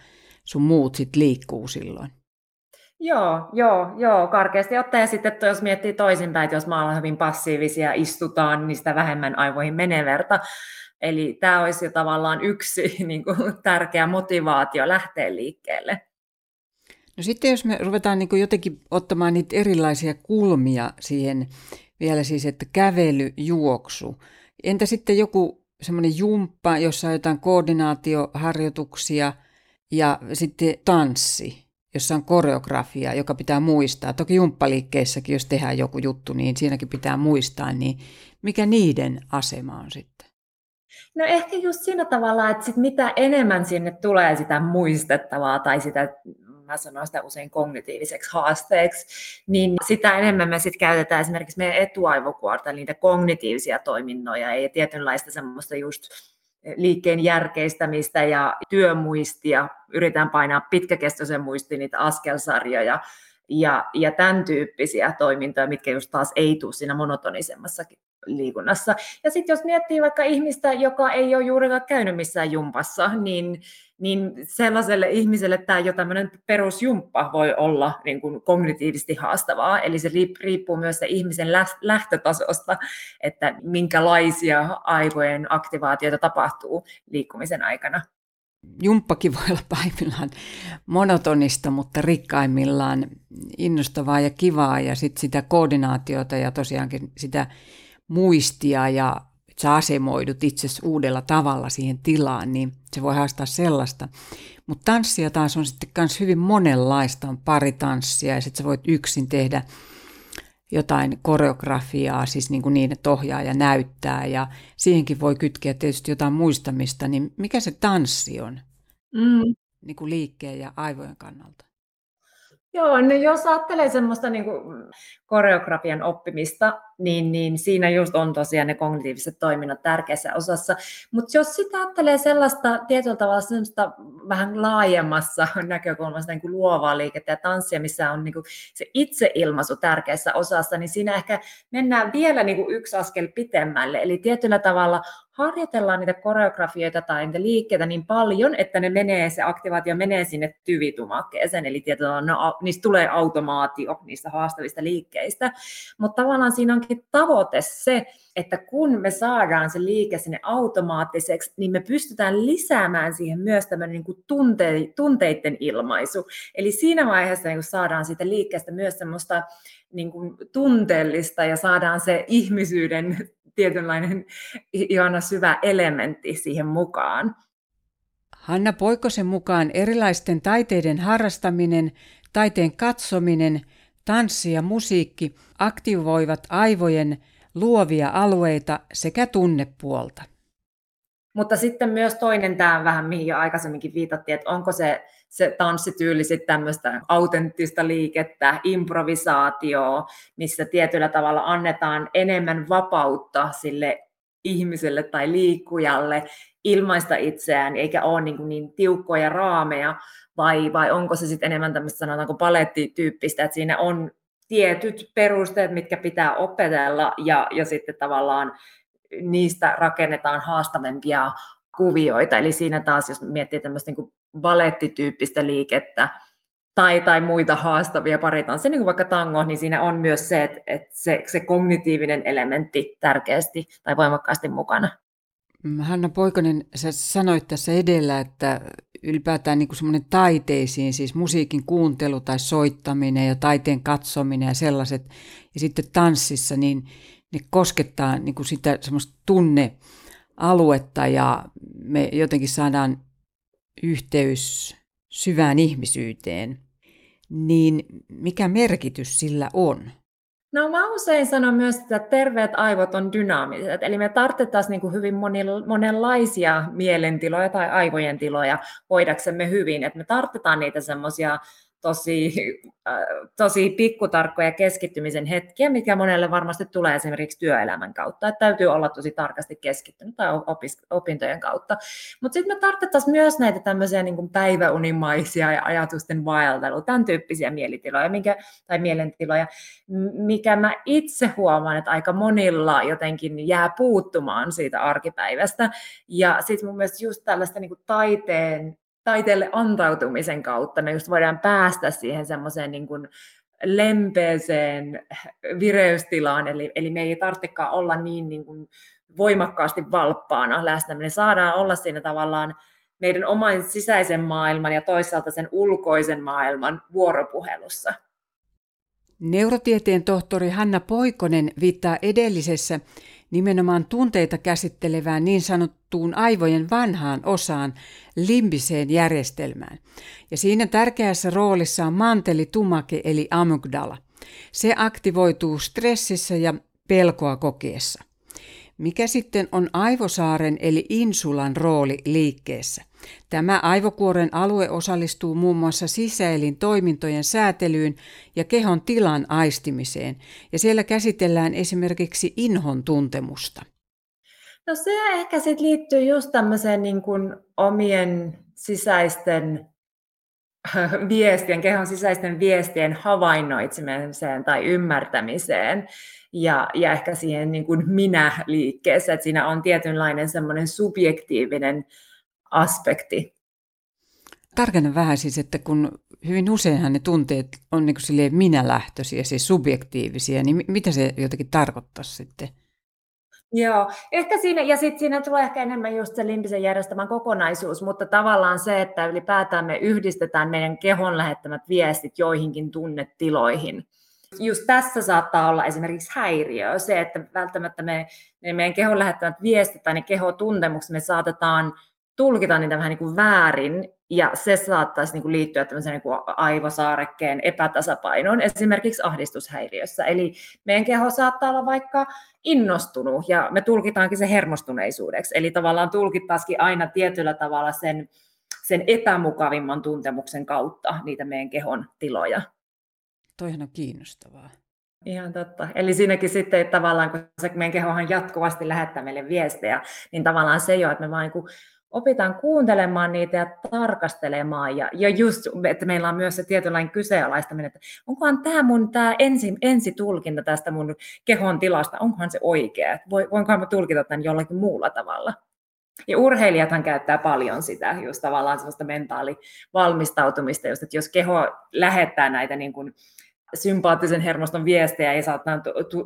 Speaker 3: sun muut sitten liikkuu silloin.
Speaker 2: Joo, joo, joo, karkeasti ottaen. Sitten jos miettii toisinpäin, että jos me ollaan hyvin passiivisia, istutaan, niin sitä vähemmän aivoihin menee verta. Eli tämä olisi jo tavallaan yksi (laughs) niin kuin, tärkeä motivaatio lähteä liikkeelle.
Speaker 3: No sitten jos me ruvetaan niin jotenkin ottamaan niitä erilaisia kulmia siihen vielä siis, että kävely, juoksu. Entä sitten joku semmoinen jumppa, jossa on jotain koordinaatioharjoituksia ja sitten tanssi, jossa on koreografia, joka pitää muistaa. Toki jumppaliikkeessäkin, jos tehdään joku juttu, niin siinäkin pitää muistaa, niin mikä niiden asema on sitten?
Speaker 2: No ehkä just siinä tavalla, että sit mitä enemmän sinne tulee sitä muistettavaa tai sitä mä sanon sitä usein kognitiiviseksi haasteeksi, niin sitä enemmän me sitten käytetään esimerkiksi meidän etuaivokuorta, niitä kognitiivisia toiminnoja ja tietynlaista semmoista just liikkeen järkeistämistä ja työmuistia, yritän painaa pitkäkestoisen muistin niitä askelsarjoja ja, ja tämän tyyppisiä toimintoja, mitkä just taas ei tule siinä monotonisemmassa liikunnassa. Ja sitten jos miettii vaikka ihmistä, joka ei ole juurikaan käynyt missään jumpassa, niin, niin sellaiselle ihmiselle tämä jo tämmöinen perusjumppa voi olla niin kuin kognitiivisesti haastavaa. Eli se riippuu myös se ihmisen lähtötasosta, että minkälaisia aivojen aktivaatioita tapahtuu liikkumisen aikana.
Speaker 3: Jumppakin voi olla pahimmillaan monotonista, mutta rikkaimmillaan innostavaa ja kivaa ja sitten sitä koordinaatiota ja tosiaankin sitä muistia ja että sä asemoidut itse uudella tavalla siihen tilaan, niin se voi haastaa sellaista. Mutta tanssia taas on sitten myös hyvin monenlaista, on pari tanssia ja sitten sä voit yksin tehdä jotain koreografiaa, siis niin, kuin niin että ohjaaja näyttää ja siihenkin voi kytkeä tietysti jotain muistamista, niin mikä se tanssi on mm. niin kuin liikkeen ja aivojen kannalta?
Speaker 2: Joo, no jos ajattelee semmoista niin kuin koreografian oppimista, niin, niin siinä just on tosiaan ne kognitiiviset toiminnot tärkeässä osassa. Mutta jos sitä ajattelee sellaista tietyllä tavalla semmoista vähän laajemmassa näkökulmasta niin kuin luovaa liikettä ja tanssia, missä on niin kuin se itseilmaisu tärkeässä osassa, niin siinä ehkä mennään vielä niin kuin yksi askel pitemmälle. Eli tietyllä tavalla harjoitellaan niitä koreografioita tai niitä liikkeitä niin paljon, että ne menee, se aktivaatio menee sinne tyvitumakkeeseen, eli tietyllä no, niistä tulee automaatio niistä haastavista liikkeistä. Mutta tavallaan siinä onkin tavoite se, että kun me saadaan se liike sinne automaattiseksi, niin me pystytään lisäämään siihen myös tämmöinen niin kuin tunte, tunteiden ilmaisu. Eli siinä vaiheessa niin saadaan siitä liikkeestä myös semmoista niin kuin tunteellista ja saadaan se ihmisyyden (laughs) tietynlainen ihana syvä elementti siihen mukaan.
Speaker 3: Hanna Poikosen mukaan erilaisten taiteiden harrastaminen, taiteen katsominen, tanssi ja musiikki aktivoivat aivojen luovia alueita sekä tunnepuolta.
Speaker 2: Mutta sitten myös toinen tämä vähän, mihin jo aikaisemminkin viitattiin, että onko se, se tanssityyli sitten tämmöistä autenttista liikettä, improvisaatioa, missä tietyllä tavalla annetaan enemmän vapautta sille ihmiselle tai liikkujalle ilmaista itseään, eikä ole niin, niin tiukkoja raameja, vai, vai onko se sitten enemmän tämmöistä sanotaanko palettityyppistä, että siinä on tietyt perusteet, mitkä pitää opetella, ja, ja sitten tavallaan niistä rakennetaan haastavempia kuvioita. Eli siinä taas, jos miettii tämmöistä niin balettityyppistä liikettä tai, tai muita haastavia paritansseja, niin kuin vaikka tango, niin siinä on myös se, että, että se, se kognitiivinen elementti tärkeästi tai voimakkaasti mukana.
Speaker 3: Hanna Poikonen, sä sanoit tässä edellä, että ylipäätään niin semmoinen taiteisiin, siis musiikin kuuntelu tai soittaminen ja taiteen katsominen ja sellaiset, ja sitten tanssissa, niin ne koskettaa niin kuin sitä semmoista tunnealuetta ja me jotenkin saadaan yhteys syvään ihmisyyteen, niin mikä merkitys sillä on?
Speaker 2: No mä usein sanon myös, että terveet aivot on dynaamiset, eli me tarvitaan niin hyvin monenlaisia mielentiloja tai aivojen tiloja voidaksemme hyvin, että me tarvitaan niitä semmoisia tosi, äh, tosi pikkutarkkoja keskittymisen hetkiä, mikä monelle varmasti tulee esimerkiksi työelämän kautta, että täytyy olla tosi tarkasti keskittynyt tai opis, opintojen kautta. Mutta sitten me tarvittaisiin myös näitä tämmöisiä niin kuin päiväunimaisia ja ajatusten vaeltelu, tämän tyyppisiä mielitiloja mikä, tai mielentiloja, mikä mä itse huomaan, että aika monilla jotenkin jää puuttumaan siitä arkipäivästä. Ja sitten mun mielestä just tällaista niin kuin taiteen taiteelle antautumisen kautta me just voidaan päästä siihen semmoiseen niin kuin lempeeseen vireystilaan, eli, eli me ei tarvitsekaan olla niin, niin kuin voimakkaasti valppaana läsnä. Me saadaan olla siinä tavallaan meidän oman sisäisen maailman ja toisaalta sen ulkoisen maailman vuoropuhelussa.
Speaker 3: Neurotieteen tohtori Hanna Poikonen viittaa edellisessä nimenomaan tunteita käsittelevään niin sanottuun aivojen vanhaan osaan, limbiseen järjestelmään. Ja siinä tärkeässä roolissa on mantelitumake eli amygdala. Se aktivoituu stressissä ja pelkoa kokeessa. Mikä sitten on aivosaaren eli insulan rooli liikkeessä? Tämä aivokuoren alue osallistuu muun muassa sisäelin toimintojen säätelyyn ja kehon tilan aistimiseen, ja siellä käsitellään esimerkiksi inhon tuntemusta.
Speaker 2: No se ehkä sitten liittyy just tämmöiseen niin kuin omien sisäisten (laughs) viestien, kehon sisäisten viestien havainnoitsemiseen tai ymmärtämiseen ja, ja ehkä siihen niin kuin minä-liikkeessä, että siinä on tietynlainen semmoinen subjektiivinen aspekti.
Speaker 3: Tarkennan vähän siis, että kun hyvin useinhan ne tunteet on niin kuin minä-lähtöisiä, siis subjektiivisia, niin mitä se jotenkin tarkoittaa sitten?
Speaker 2: Joo, ehkä siinä, ja sitten siinä tulee ehkä enemmän just se limpisen järjestelmän kokonaisuus, mutta tavallaan se, että ylipäätään me yhdistetään meidän kehon lähettämät viestit joihinkin tunnetiloihin. Just tässä saattaa olla esimerkiksi häiriö, se, että välttämättä me, me meidän kehon lähettämät viestit tai ne kehotuntemukset me saatetaan tulkita niitä vähän niin kuin väärin, ja se saattaisi niin kuin liittyä tämmöiseen niin kuin aivosaarekkeen epätasapainoon, esimerkiksi ahdistushäiriössä. Eli meidän keho saattaa olla vaikka innostunut, ja me tulkitaankin se hermostuneisuudeksi. Eli tavallaan tulkittaisikin aina tietyllä tavalla sen, sen epämukavimman tuntemuksen kautta niitä meidän kehon tiloja.
Speaker 3: Toihan on kiinnostavaa.
Speaker 2: Ihan totta. Eli siinäkin sitten että tavallaan, kun se meidän kehohan jatkuvasti lähettää meille viestejä, niin tavallaan se jo, että me vaan niin opitaan kuuntelemaan niitä ja tarkastelemaan. Ja, ja just, että meillä on myös se tietynlainen kyseenalaistaminen, että onkohan tämä mun tämä ensi, ensitulkinta tästä mun kehon tilasta, onkohan se oikea, että voinkohan mä tulkita tämän jollakin muulla tavalla. Ja urheilijathan käyttää paljon sitä, just tavallaan sellaista mentaalivalmistautumista, just, että jos keho lähettää näitä niin kuin, sympaattisen hermoston viestejä ja saattaa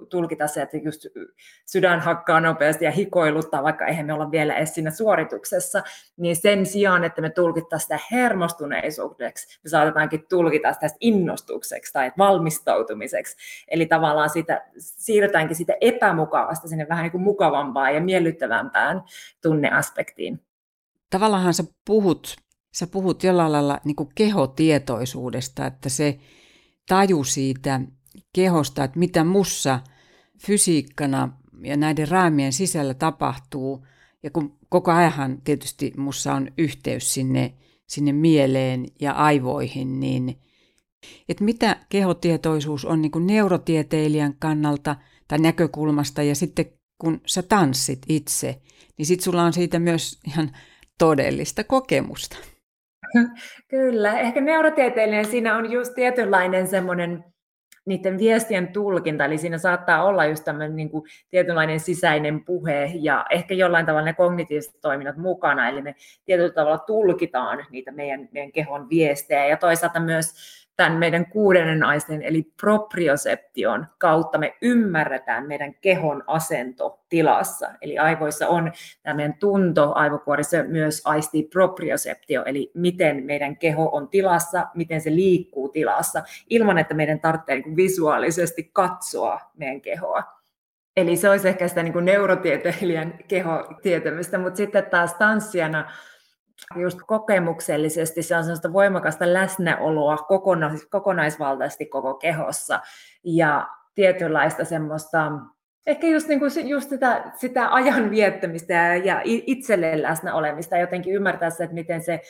Speaker 2: tulkita se, että just sydän hakkaa nopeasti ja hikoiluttaa, vaikka eihän me olla vielä edes siinä suorituksessa, niin sen sijaan, että me tulkittaisiin sitä hermostuneisuudeksi, me saatetaankin tulkita sitä innostukseksi tai valmistautumiseksi. Eli tavallaan sitä, siirrytäänkin sitä epämukavasta sinne vähän niin kuin mukavampaan ja miellyttävämpään tunneaspektiin.
Speaker 3: Tavallaan sä puhut, sä puhut jollain lailla niin kuin kehotietoisuudesta, että se taju siitä kehosta, että mitä mussa fysiikkana ja näiden raamien sisällä tapahtuu. Ja kun koko ajan tietysti mussa on yhteys sinne, sinne mieleen ja aivoihin, niin että mitä kehotietoisuus on niin kuin neurotieteilijän kannalta tai näkökulmasta ja sitten kun sä tanssit itse, niin sitten sulla on siitä myös ihan todellista kokemusta.
Speaker 2: Kyllä, ehkä neurotieteellinen siinä on just tietynlainen semmoinen niiden viestien tulkinta, eli siinä saattaa olla just tämmöinen niin kuin tietynlainen sisäinen puhe ja ehkä jollain tavalla ne kognitiiviset toiminnot mukana, eli me tietyllä tavalla tulkitaan niitä meidän, meidän kehon viestejä ja toisaalta myös tämän meidän kuudennen aistin, eli proprioseption kautta me ymmärretään meidän kehon asento tilassa. Eli aivoissa on tämmöinen tunto, aivokuorissa myös aistii proprioseptio, eli miten meidän keho on tilassa, miten se liikkuu tilassa, ilman että meidän tarvitsee niin visuaalisesti katsoa meidän kehoa. Eli se olisi ehkä sitä niin neurotieteilijän kehotietämystä, mutta sitten taas tanssijana just kokemuksellisesti se on sellaista voimakasta läsnäoloa kokonais, kokonaisvaltaisesti koko kehossa ja tietynlaista semmoista ehkä just, niin kuin, just sitä, sitä ajan viettämistä ja, itselleen läsnä olemista, jotenkin ymmärtää se, että miten se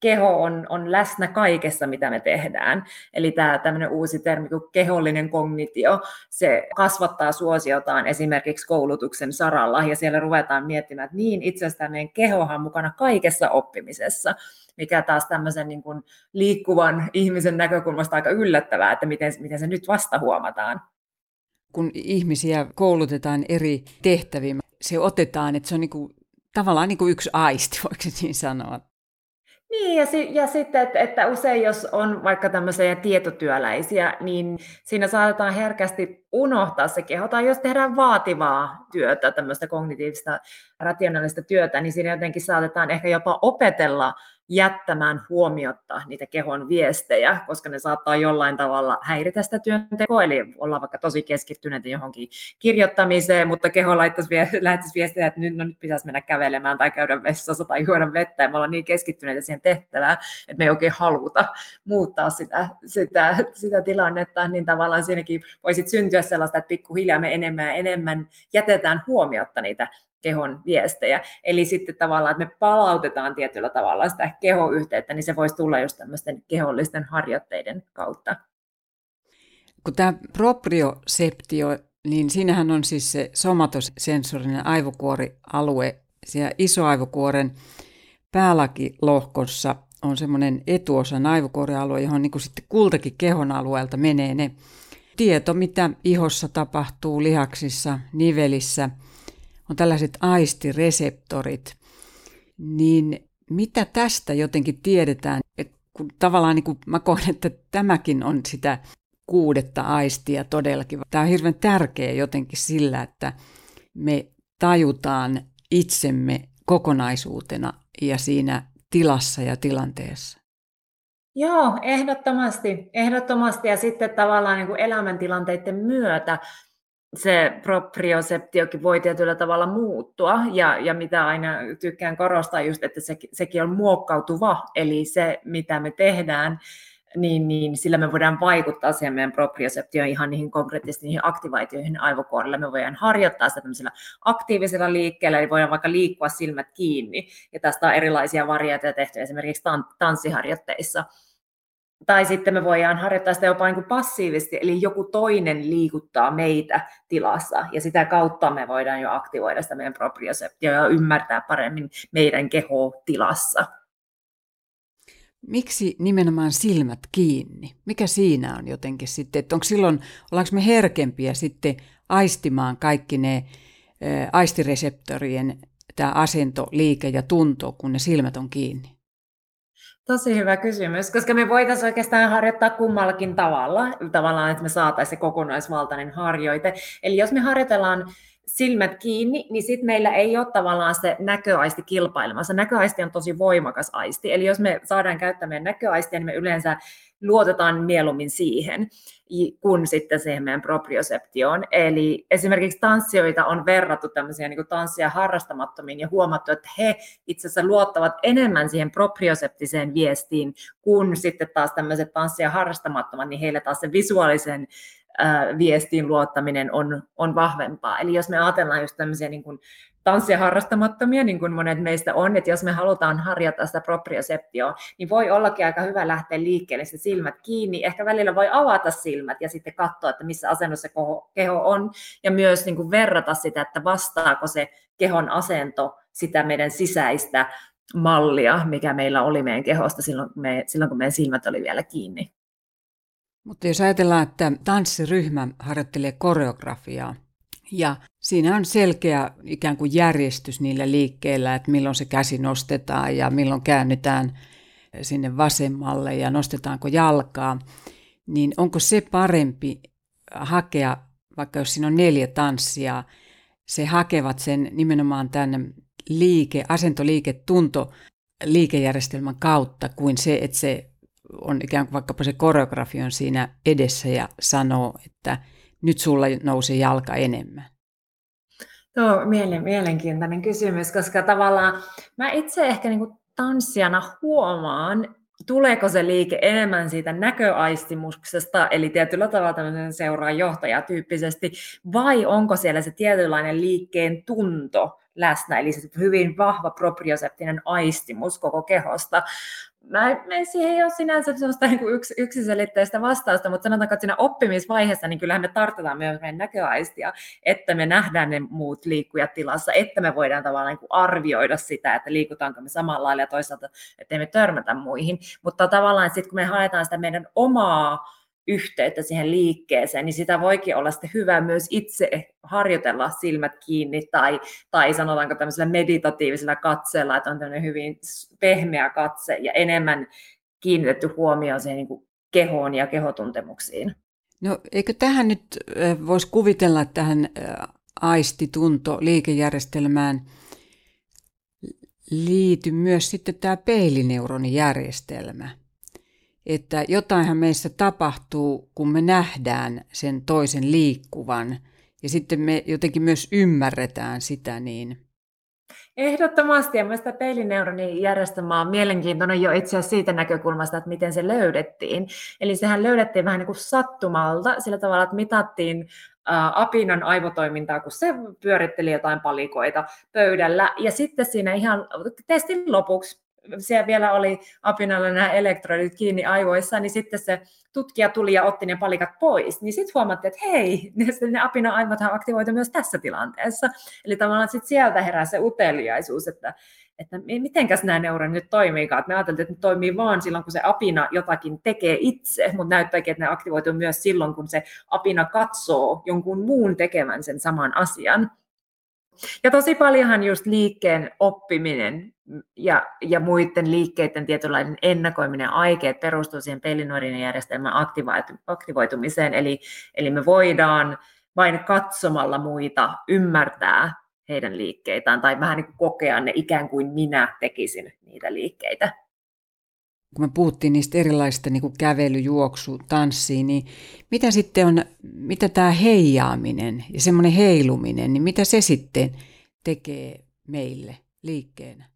Speaker 2: keho on, on läsnä kaikessa, mitä me tehdään. Eli tämä tämmöinen uusi termi kuin kehollinen kognitio, se kasvattaa suosiotaan esimerkiksi koulutuksen saralla, ja siellä ruvetaan miettimään, että niin, itse asiassa meidän kehohan mukana kaikessa oppimisessa, mikä taas tämmöisen niin kuin liikkuvan ihmisen näkökulmasta aika yllättävää, että miten, miten se nyt vasta huomataan.
Speaker 3: Kun ihmisiä koulutetaan eri tehtäviin, se otetaan, että se on niin kuin, tavallaan niin kuin yksi aisti, (laughs) voiko niin sanoa?
Speaker 2: Niin, ja, si- ja sitten, että, että usein jos on vaikka tämmöisiä tietotyöläisiä, niin siinä saatetaan herkästi unohtaa se keho, tai jos tehdään vaativaa työtä, tämmöistä kognitiivista, rationaalista työtä, niin siinä jotenkin saatetaan ehkä jopa opetella jättämään huomiotta niitä kehon viestejä, koska ne saattaa jollain tavalla häiritä sitä työntekoa, eli olla vaikka tosi keskittyneitä johonkin kirjoittamiseen, mutta keho (laughs) lähettäisi viestejä, että nyt, no, nyt pitäisi mennä kävelemään tai käydä vessassa tai juoda vettä, ja me ollaan niin keskittyneitä siihen tehtävään, että me ei oikein haluta muuttaa sitä, sitä, sitä tilannetta, niin tavallaan siinäkin voisit syntyä sellaista, että pikkuhiljaa me enemmän ja enemmän jätetään huomiotta niitä kehon viestejä. Eli sitten tavallaan, että me palautetaan tietyllä tavalla sitä kehoyhteyttä, niin se voisi tulla just tämmöisten kehollisten harjoitteiden kautta.
Speaker 3: Kun tämä proprioseptio, niin siinähän on siis se somatosensorinen aivokuorialue, siellä isoaivokuoren päälakilohkossa on semmoinen etuosan aivokuorialue, johon niin sitten kultakin kehon alueelta menee ne tieto, mitä ihossa tapahtuu, lihaksissa, nivelissä – on tällaiset aistireseptorit, niin mitä tästä jotenkin tiedetään? Et kun tavallaan niin kuin mä koen, että tämäkin on sitä kuudetta aistia todellakin. Tämä on hirveän tärkeä jotenkin sillä, että me tajutaan itsemme kokonaisuutena ja siinä tilassa ja tilanteessa.
Speaker 2: Joo, ehdottomasti. ehdottomasti. Ja sitten tavallaan niin kuin elämäntilanteiden myötä se proprioseptiokin voi tietyllä tavalla muuttua, ja, ja mitä aina tykkään korostaa just, että se, sekin on muokkautuva, eli se, mitä me tehdään, niin, niin sillä me voidaan vaikuttaa siihen meidän proprioseptioon ihan niihin konkreettisesti niihin aktivaatioihin aivokuorille. Me voidaan harjoittaa sitä tämmöisellä aktiivisella liikkeellä, eli voidaan vaikka liikkua silmät kiinni, ja tästä on erilaisia variaatioita tehty esimerkiksi tanssiharjoitteissa tai sitten me voidaan harjoittaa sitä jopa niin kuin passiivisesti, eli joku toinen liikuttaa meitä tilassa, ja sitä kautta me voidaan jo aktivoida sitä meidän proprioseptioa ja ymmärtää paremmin meidän keho tilassa.
Speaker 3: Miksi nimenomaan silmät kiinni? Mikä siinä on jotenkin sitten, että onko silloin, ollaanko me herkempiä sitten aistimaan kaikki ne aistireseptorien tämä asento, liike ja tunto, kun ne silmät on kiinni?
Speaker 2: Tosi hyvä kysymys, koska me voitaisiin oikeastaan harjoittaa kummallakin tavalla, tavallaan, että me saataisiin se kokonaisvaltainen harjoite. Eli jos me harjoitellaan silmät kiinni, niin sitten meillä ei ole tavallaan se näköaisti kilpailemassa. Näköaisti on tosi voimakas aisti, eli jos me saadaan käyttämään näköaistia, niin me yleensä luotetaan mieluummin siihen kuin sitten siihen meidän proprioseptioon. Eli esimerkiksi tanssijoita on verrattu tämmöisiä niin tanssia harrastamattomiin ja huomattu, että he itse asiassa luottavat enemmän siihen proprioseptiseen viestiin kuin sitten taas tämmöiset tanssia harrastamattomat, niin heille taas se visuaalisen viestiin luottaminen on, on vahvempaa. Eli jos me ajatellaan just tämmöisiä niin kuin tanssia harrastamattomia, niin kuin monet meistä on, että jos me halutaan harjoittaa sitä proprioseptioa, niin voi ollakin aika hyvä lähteä liikkeelle se silmät kiinni. Ehkä välillä voi avata silmät ja sitten katsoa, että missä asennossa keho on, ja myös niin kuin verrata sitä, että vastaako se kehon asento sitä meidän sisäistä mallia, mikä meillä oli meidän kehosta silloin, me, silloin kun meidän silmät oli vielä kiinni.
Speaker 3: Mutta jos ajatellaan, että tanssiryhmä harjoittelee koreografiaa, ja siinä on selkeä ikään kuin järjestys niillä liikkeillä, että milloin se käsi nostetaan ja milloin käännytään sinne vasemmalle ja nostetaanko jalkaa, niin onko se parempi hakea, vaikka jos siinä on neljä tanssia, se hakevat sen nimenomaan tämän liike, asentoliike, tunto liikejärjestelmän kautta kuin se, että se on ikään kuin vaikkapa se koreografi on siinä edessä ja sanoo, että nyt sulla nousee jalka enemmän?
Speaker 2: Tuo mielen, mielenkiintoinen kysymys, koska tavallaan mä itse ehkä niin kuin tanssijana huomaan, tuleeko se liike enemmän siitä näköaistimuksesta, eli tietyllä tavalla tämmöisen seuraan johtaja tyyppisesti, vai onko siellä se tietynlainen liikkeen tunto läsnä, eli se hyvin vahva proprioseptinen aistimus koko kehosta, mä, mä siihen ei ole sinänsä sellaista niin kuin yks, yksiselitteistä vastausta, mutta sanotaanko, että siinä oppimisvaiheessa niin kyllähän me tartutaan myös meidän näköaistia, että me nähdään ne muut liikkujat tilassa, että me voidaan tavallaan niin kuin arvioida sitä, että liikutaanko me samalla lailla ja toisaalta, ettei me törmätä muihin. Mutta tavallaan sitten kun me haetaan sitä meidän omaa yhteyttä siihen liikkeeseen, niin sitä voikin olla sitten hyvä myös itse harjoitella silmät kiinni tai, tai sanotaanko tämmöisellä meditatiivisella katseella, että on tämmöinen hyvin pehmeä katse ja enemmän kiinnitetty huomioon siihen niin kuin kehoon ja kehotuntemuksiin.
Speaker 3: No eikö tähän nyt voisi kuvitella tähän aistitunto liikejärjestelmään liity myös sitten tämä peilineuronijärjestelmä. Että jotainhan meissä tapahtuu, kun me nähdään sen toisen liikkuvan ja sitten me jotenkin myös ymmärretään sitä niin.
Speaker 2: Ehdottomasti, ja mielestäni peilineuronin järjestelmä on mielenkiintoinen jo itse asiassa siitä näkökulmasta, että miten se löydettiin. Eli sehän löydettiin vähän niin kuin sattumalta sillä tavalla, että mitattiin apinan aivotoimintaa, kun se pyöritteli jotain palikoita pöydällä. Ja sitten siinä ihan testin lopuksi siellä vielä oli apinalla nämä elektrodit kiinni aivoissa, niin sitten se tutkija tuli ja otti ne palikat pois, niin sitten huomattiin, että hei, ne, apinan aivothan aktivoitu myös tässä tilanteessa. Eli tavallaan sitten sieltä herää se uteliaisuus, että, että mitenkäs nämä neuronit nyt toimiikaan. Me ajateltiin, että ne toimii vaan silloin, kun se apina jotakin tekee itse, mutta näyttääkin, että ne aktivoituu myös silloin, kun se apina katsoo jonkun muun tekemään sen saman asian. Ja tosi paljonhan just liikkeen oppiminen ja, ja muiden liikkeiden tietynlainen ennakoiminen aikeet perustuu siihen pelinuorinen järjestelmän aktivoitumiseen, eli, eli me voidaan vain katsomalla muita ymmärtää heidän liikkeitään tai vähän niin kokea ne ikään kuin minä tekisin niitä liikkeitä.
Speaker 3: Kun me puhuttiin niistä erilaisista niin kuin kävely, juoksu, tanssi, niin mitä sitten on, mitä tämä heijaaminen ja semmoinen heiluminen, niin mitä se sitten tekee meille liikkeenä?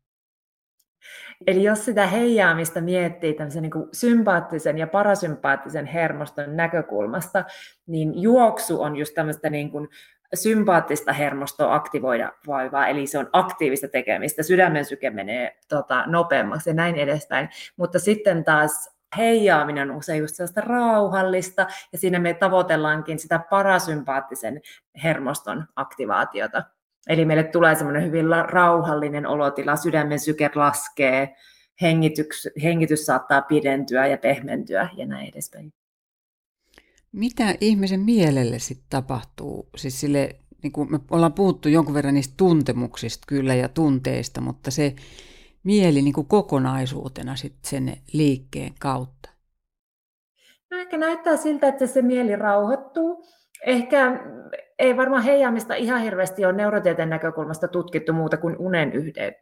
Speaker 2: Eli jos sitä heijaamista miettii tämmöisen niin kuin sympaattisen ja parasympaattisen hermoston näkökulmasta, niin juoksu on just tämmöistä niin kuin sympaattista hermostoa aktivoida vaivaa, eli se on aktiivista tekemistä, sydämen syke menee tota, nopeammaksi ja näin edespäin. Mutta sitten taas heijaaminen on usein just sellaista rauhallista, ja siinä me tavoitellaankin sitä parasympaattisen hermoston aktivaatiota. Eli meille tulee semmoinen hyvin rauhallinen olotila, sydämen syke laskee, hengitys, hengitys saattaa pidentyä ja pehmentyä ja näin edespäin.
Speaker 3: Mitä ihmisen mielelle sitten tapahtuu? Siis sille, niin kuin me ollaan puhuttu jonkun verran niistä tuntemuksista kyllä ja tunteista, mutta se mieli niin kuin kokonaisuutena sitten sen liikkeen kautta.
Speaker 2: No ehkä näyttää siltä, että se mieli rauhoittuu. Ehkä ei varmaan heijaamista ihan hirveästi ole neurotieteen näkökulmasta tutkittu muuta kuin unen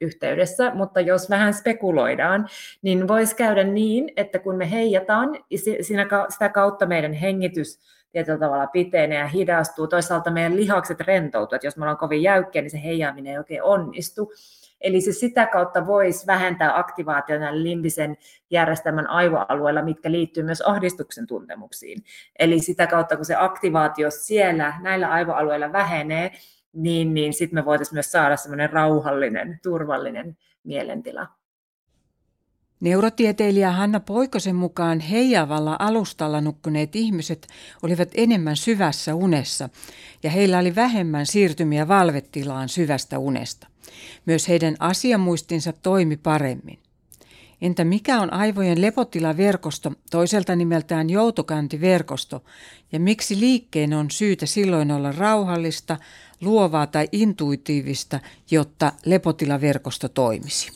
Speaker 2: yhteydessä, mutta jos vähän spekuloidaan, niin voisi käydä niin, että kun me heijataan, siinä, sitä kautta meidän hengitys tietyllä tavalla pitenee ja hidastuu. Toisaalta meidän lihakset rentoutuvat. Jos me ollaan kovin jäykkiä, niin se heijaaminen ei oikein onnistu. Eli se sitä kautta voisi vähentää aktivaatiota limbisen järjestelmän aivoalueella, mitkä liittyy myös ahdistuksen tuntemuksiin. Eli sitä kautta, kun se aktivaatio siellä näillä aivoalueilla vähenee, niin, niin sitten me voitaisiin myös saada semmoinen rauhallinen, turvallinen mielentila.
Speaker 3: Neurotieteilijä Hanna Poikosen mukaan heijavalla alustalla nukkuneet ihmiset olivat enemmän syvässä unessa ja heillä oli vähemmän siirtymiä valvetilaan syvästä unesta. Myös heidän asiamuistinsa toimi paremmin. Entä mikä on aivojen lepotilaverkosto, toiselta nimeltään joutokäyntiverkosto, ja miksi liikkeen on syytä silloin olla rauhallista, luovaa tai intuitiivista, jotta lepotilaverkosto toimisi?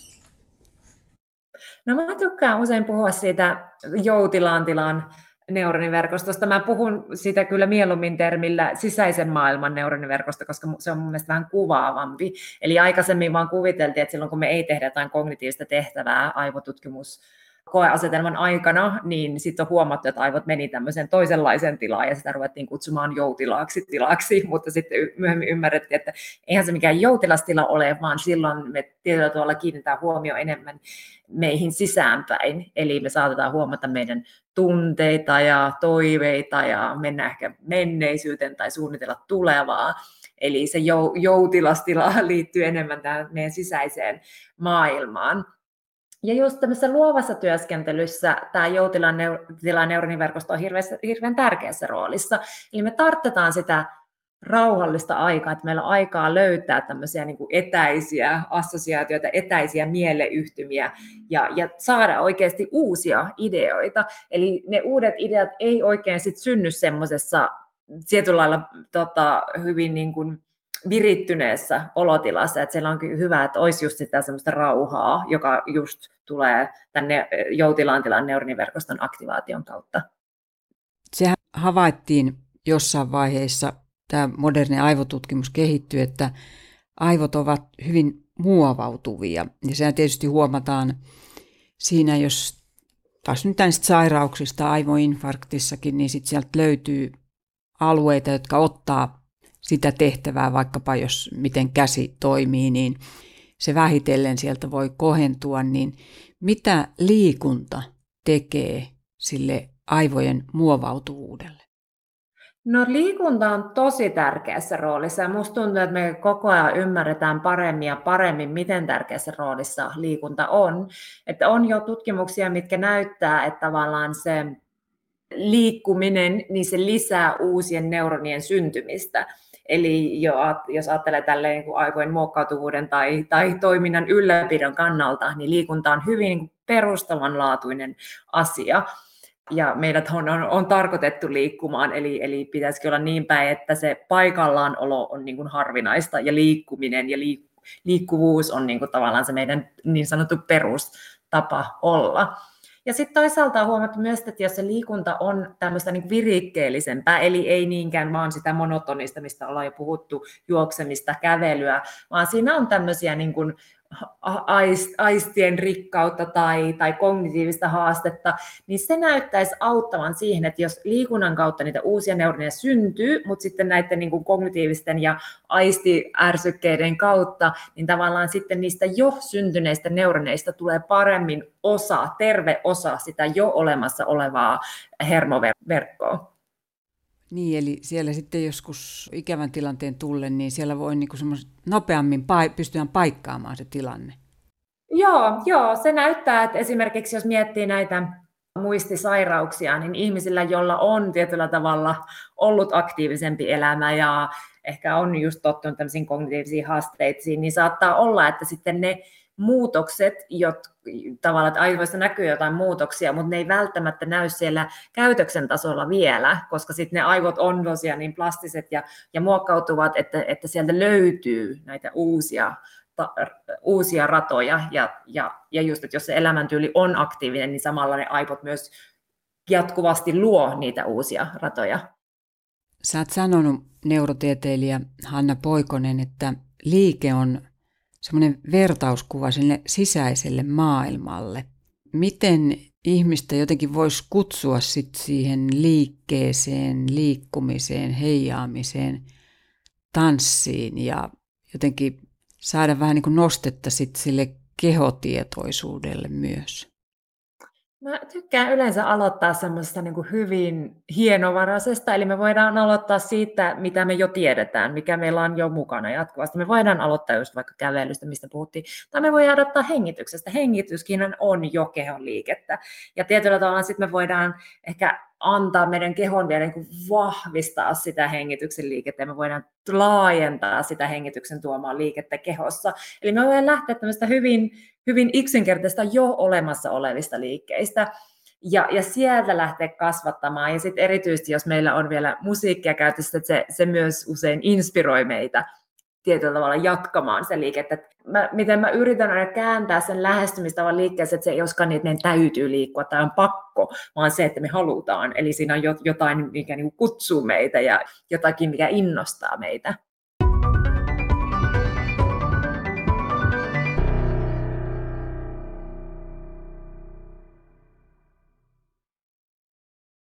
Speaker 2: No mä tykkään usein puhua siitä joutilaan tilan neuroniverkostosta. Mä puhun sitä kyllä mieluummin termillä sisäisen maailman neuroniverkosto, koska se on mun mielestä vähän kuvaavampi. Eli aikaisemmin vaan kuviteltiin, että silloin kun me ei tehdä jotain kognitiivista tehtävää, aivotutkimus koeasetelman aikana, niin sitten on huomattu, että aivot meni tämmöiseen toisenlaiseen tilaan ja sitä ruvettiin kutsumaan joutilaaksi tilaksi, (laughs) mutta sitten myöhemmin ymmärrettiin, että eihän se mikään joutilastila ole, vaan silloin me tietyllä tavalla kiinnitetään huomio enemmän meihin sisäänpäin, eli me saatetaan huomata meidän tunteita ja toiveita ja mennä ehkä menneisyyteen tai suunnitella tulevaa. Eli se joutilastila (laughs) liittyy enemmän tähän meidän sisäiseen maailmaan. Ja just tämmöisessä luovassa työskentelyssä tämä joutilan neuroniverkosto on hirveän, hirveän tärkeässä roolissa. Eli me tarttetaan sitä rauhallista aikaa, että meillä on aikaa löytää tämmöisiä niin kuin etäisiä assosiaatioita, etäisiä mieleyhtymiä ja, ja saada oikeasti uusia ideoita. Eli ne uudet ideat ei oikein sit synny semmoisessa tietyllä lailla tota, hyvin niin kuin virittyneessä olotilassa, että siellä on hyvä, että olisi just sitä semmoista rauhaa, joka just tulee tänne joutilaan tilan neuroniverkoston aktivaation kautta.
Speaker 3: Sehän havaittiin jossain vaiheessa, tämä moderni aivotutkimus kehittyi, että aivot ovat hyvin muovautuvia. Ja sehän tietysti huomataan siinä, jos taas nyt näistä sairauksista aivoinfarktissakin, niin sitten sieltä löytyy alueita, jotka ottaa sitä tehtävää, vaikkapa jos miten käsi toimii, niin se vähitellen sieltä voi kohentua, niin mitä liikunta tekee sille aivojen muovautuvuudelle?
Speaker 2: No liikunta on tosi tärkeässä roolissa ja musta tuntuu, että me koko ajan ymmärretään paremmin ja paremmin, miten tärkeässä roolissa liikunta on. Että on jo tutkimuksia, mitkä näyttää, että tavallaan se liikkuminen, niin se lisää uusien neuronien syntymistä. Eli jo, jos ajattelee tälleen niin kuin aivojen muokkautuvuuden tai, tai toiminnan ylläpidon kannalta, niin liikunta on hyvin niin perustavanlaatuinen asia. Ja meidät on, on, on tarkoitettu liikkumaan, eli, eli pitäisikin olla niin päin, että se paikallaan olo on niin kuin harvinaista ja liikkuminen ja liik, liikkuvuus on niin kuin tavallaan se meidän niin sanottu perustapa olla. Ja sitten toisaalta on huomattu myös, että jos se liikunta on tämmöistä niin virikkeellisempää, eli ei niinkään vaan sitä monotonista, mistä ollaan jo puhuttu, juoksemista, kävelyä, vaan siinä on tämmöisiä niin kuin aistien rikkautta tai, tai kognitiivista haastetta, niin se näyttäisi auttavan siihen, että jos liikunnan kautta niitä uusia neuroneja syntyy, mutta sitten näiden niin kuin kognitiivisten ja aistiärsykkeiden kautta, niin tavallaan sitten niistä jo syntyneistä neuroneista tulee paremmin osa, terve osa sitä jo olemassa olevaa hermoverkkoa.
Speaker 3: Niin, eli siellä sitten joskus ikävän tilanteen tullen, niin siellä voi niin kuin nopeammin pa- pystyä paikkaamaan se tilanne.
Speaker 2: Joo, joo, se näyttää, että esimerkiksi jos miettii näitä muistisairauksia, niin ihmisillä, joilla on tietyllä tavalla ollut aktiivisempi elämä ja ehkä on just tottunut tämmöisiin kognitiivisiin haasteisiin, niin saattaa olla, että sitten ne muutokset, jotka tavallaan, että aivoissa näkyy jotain muutoksia, mutta ne ei välttämättä näy siellä käytöksen tasolla vielä, koska sitten ne aivot on tosiaan niin plastiset ja, ja muokkautuvat, että, että sieltä löytyy näitä uusia, ta, uusia ratoja. Ja, ja, ja just, että jos se elämäntyyli on aktiivinen, niin samalla ne aivot myös jatkuvasti luo niitä uusia ratoja.
Speaker 3: Sä oot sanonut, neurotieteilijä Hanna Poikonen, että liike on semmoinen vertauskuva sinne sisäiselle maailmalle. Miten ihmistä jotenkin voisi kutsua sit siihen liikkeeseen, liikkumiseen, heijaamiseen, tanssiin ja jotenkin saada vähän niin kuin nostetta sit sille kehotietoisuudelle myös?
Speaker 2: Mä tykkään yleensä aloittaa semmoisesta niin kuin hyvin hienovaraisesta, eli me voidaan aloittaa siitä, mitä me jo tiedetään, mikä meillä on jo mukana jatkuvasti. Me voidaan aloittaa just vaikka kävelystä, mistä puhuttiin, tai me voidaan aloittaa hengityksestä. Hengityskin on jo kehon liikettä. Ja tietyllä tavalla sitten me voidaan ehkä antaa meidän kehon vielä niin vahvistaa sitä hengityksen liikettä ja me voidaan laajentaa sitä hengityksen tuomaan liikettä kehossa. Eli me voidaan lähteä tämmöistä hyvin, hyvin yksinkertaista jo olemassa olevista liikkeistä ja, ja sieltä lähteä kasvattamaan. Ja sitten erityisesti, jos meillä on vielä musiikkia käytössä, että se, se myös usein inspiroi meitä tietyllä tavalla jatkamaan se liikettä. Mä, miten mä yritän aina kääntää sen lähestymistavan liikkeeseen, että se ei olisikaan niin, että meidän täytyy liikkua tai on pakko, vaan se, että me halutaan. Eli siinä on jotain, mikä niin kutsuu meitä ja jotakin, mikä innostaa meitä.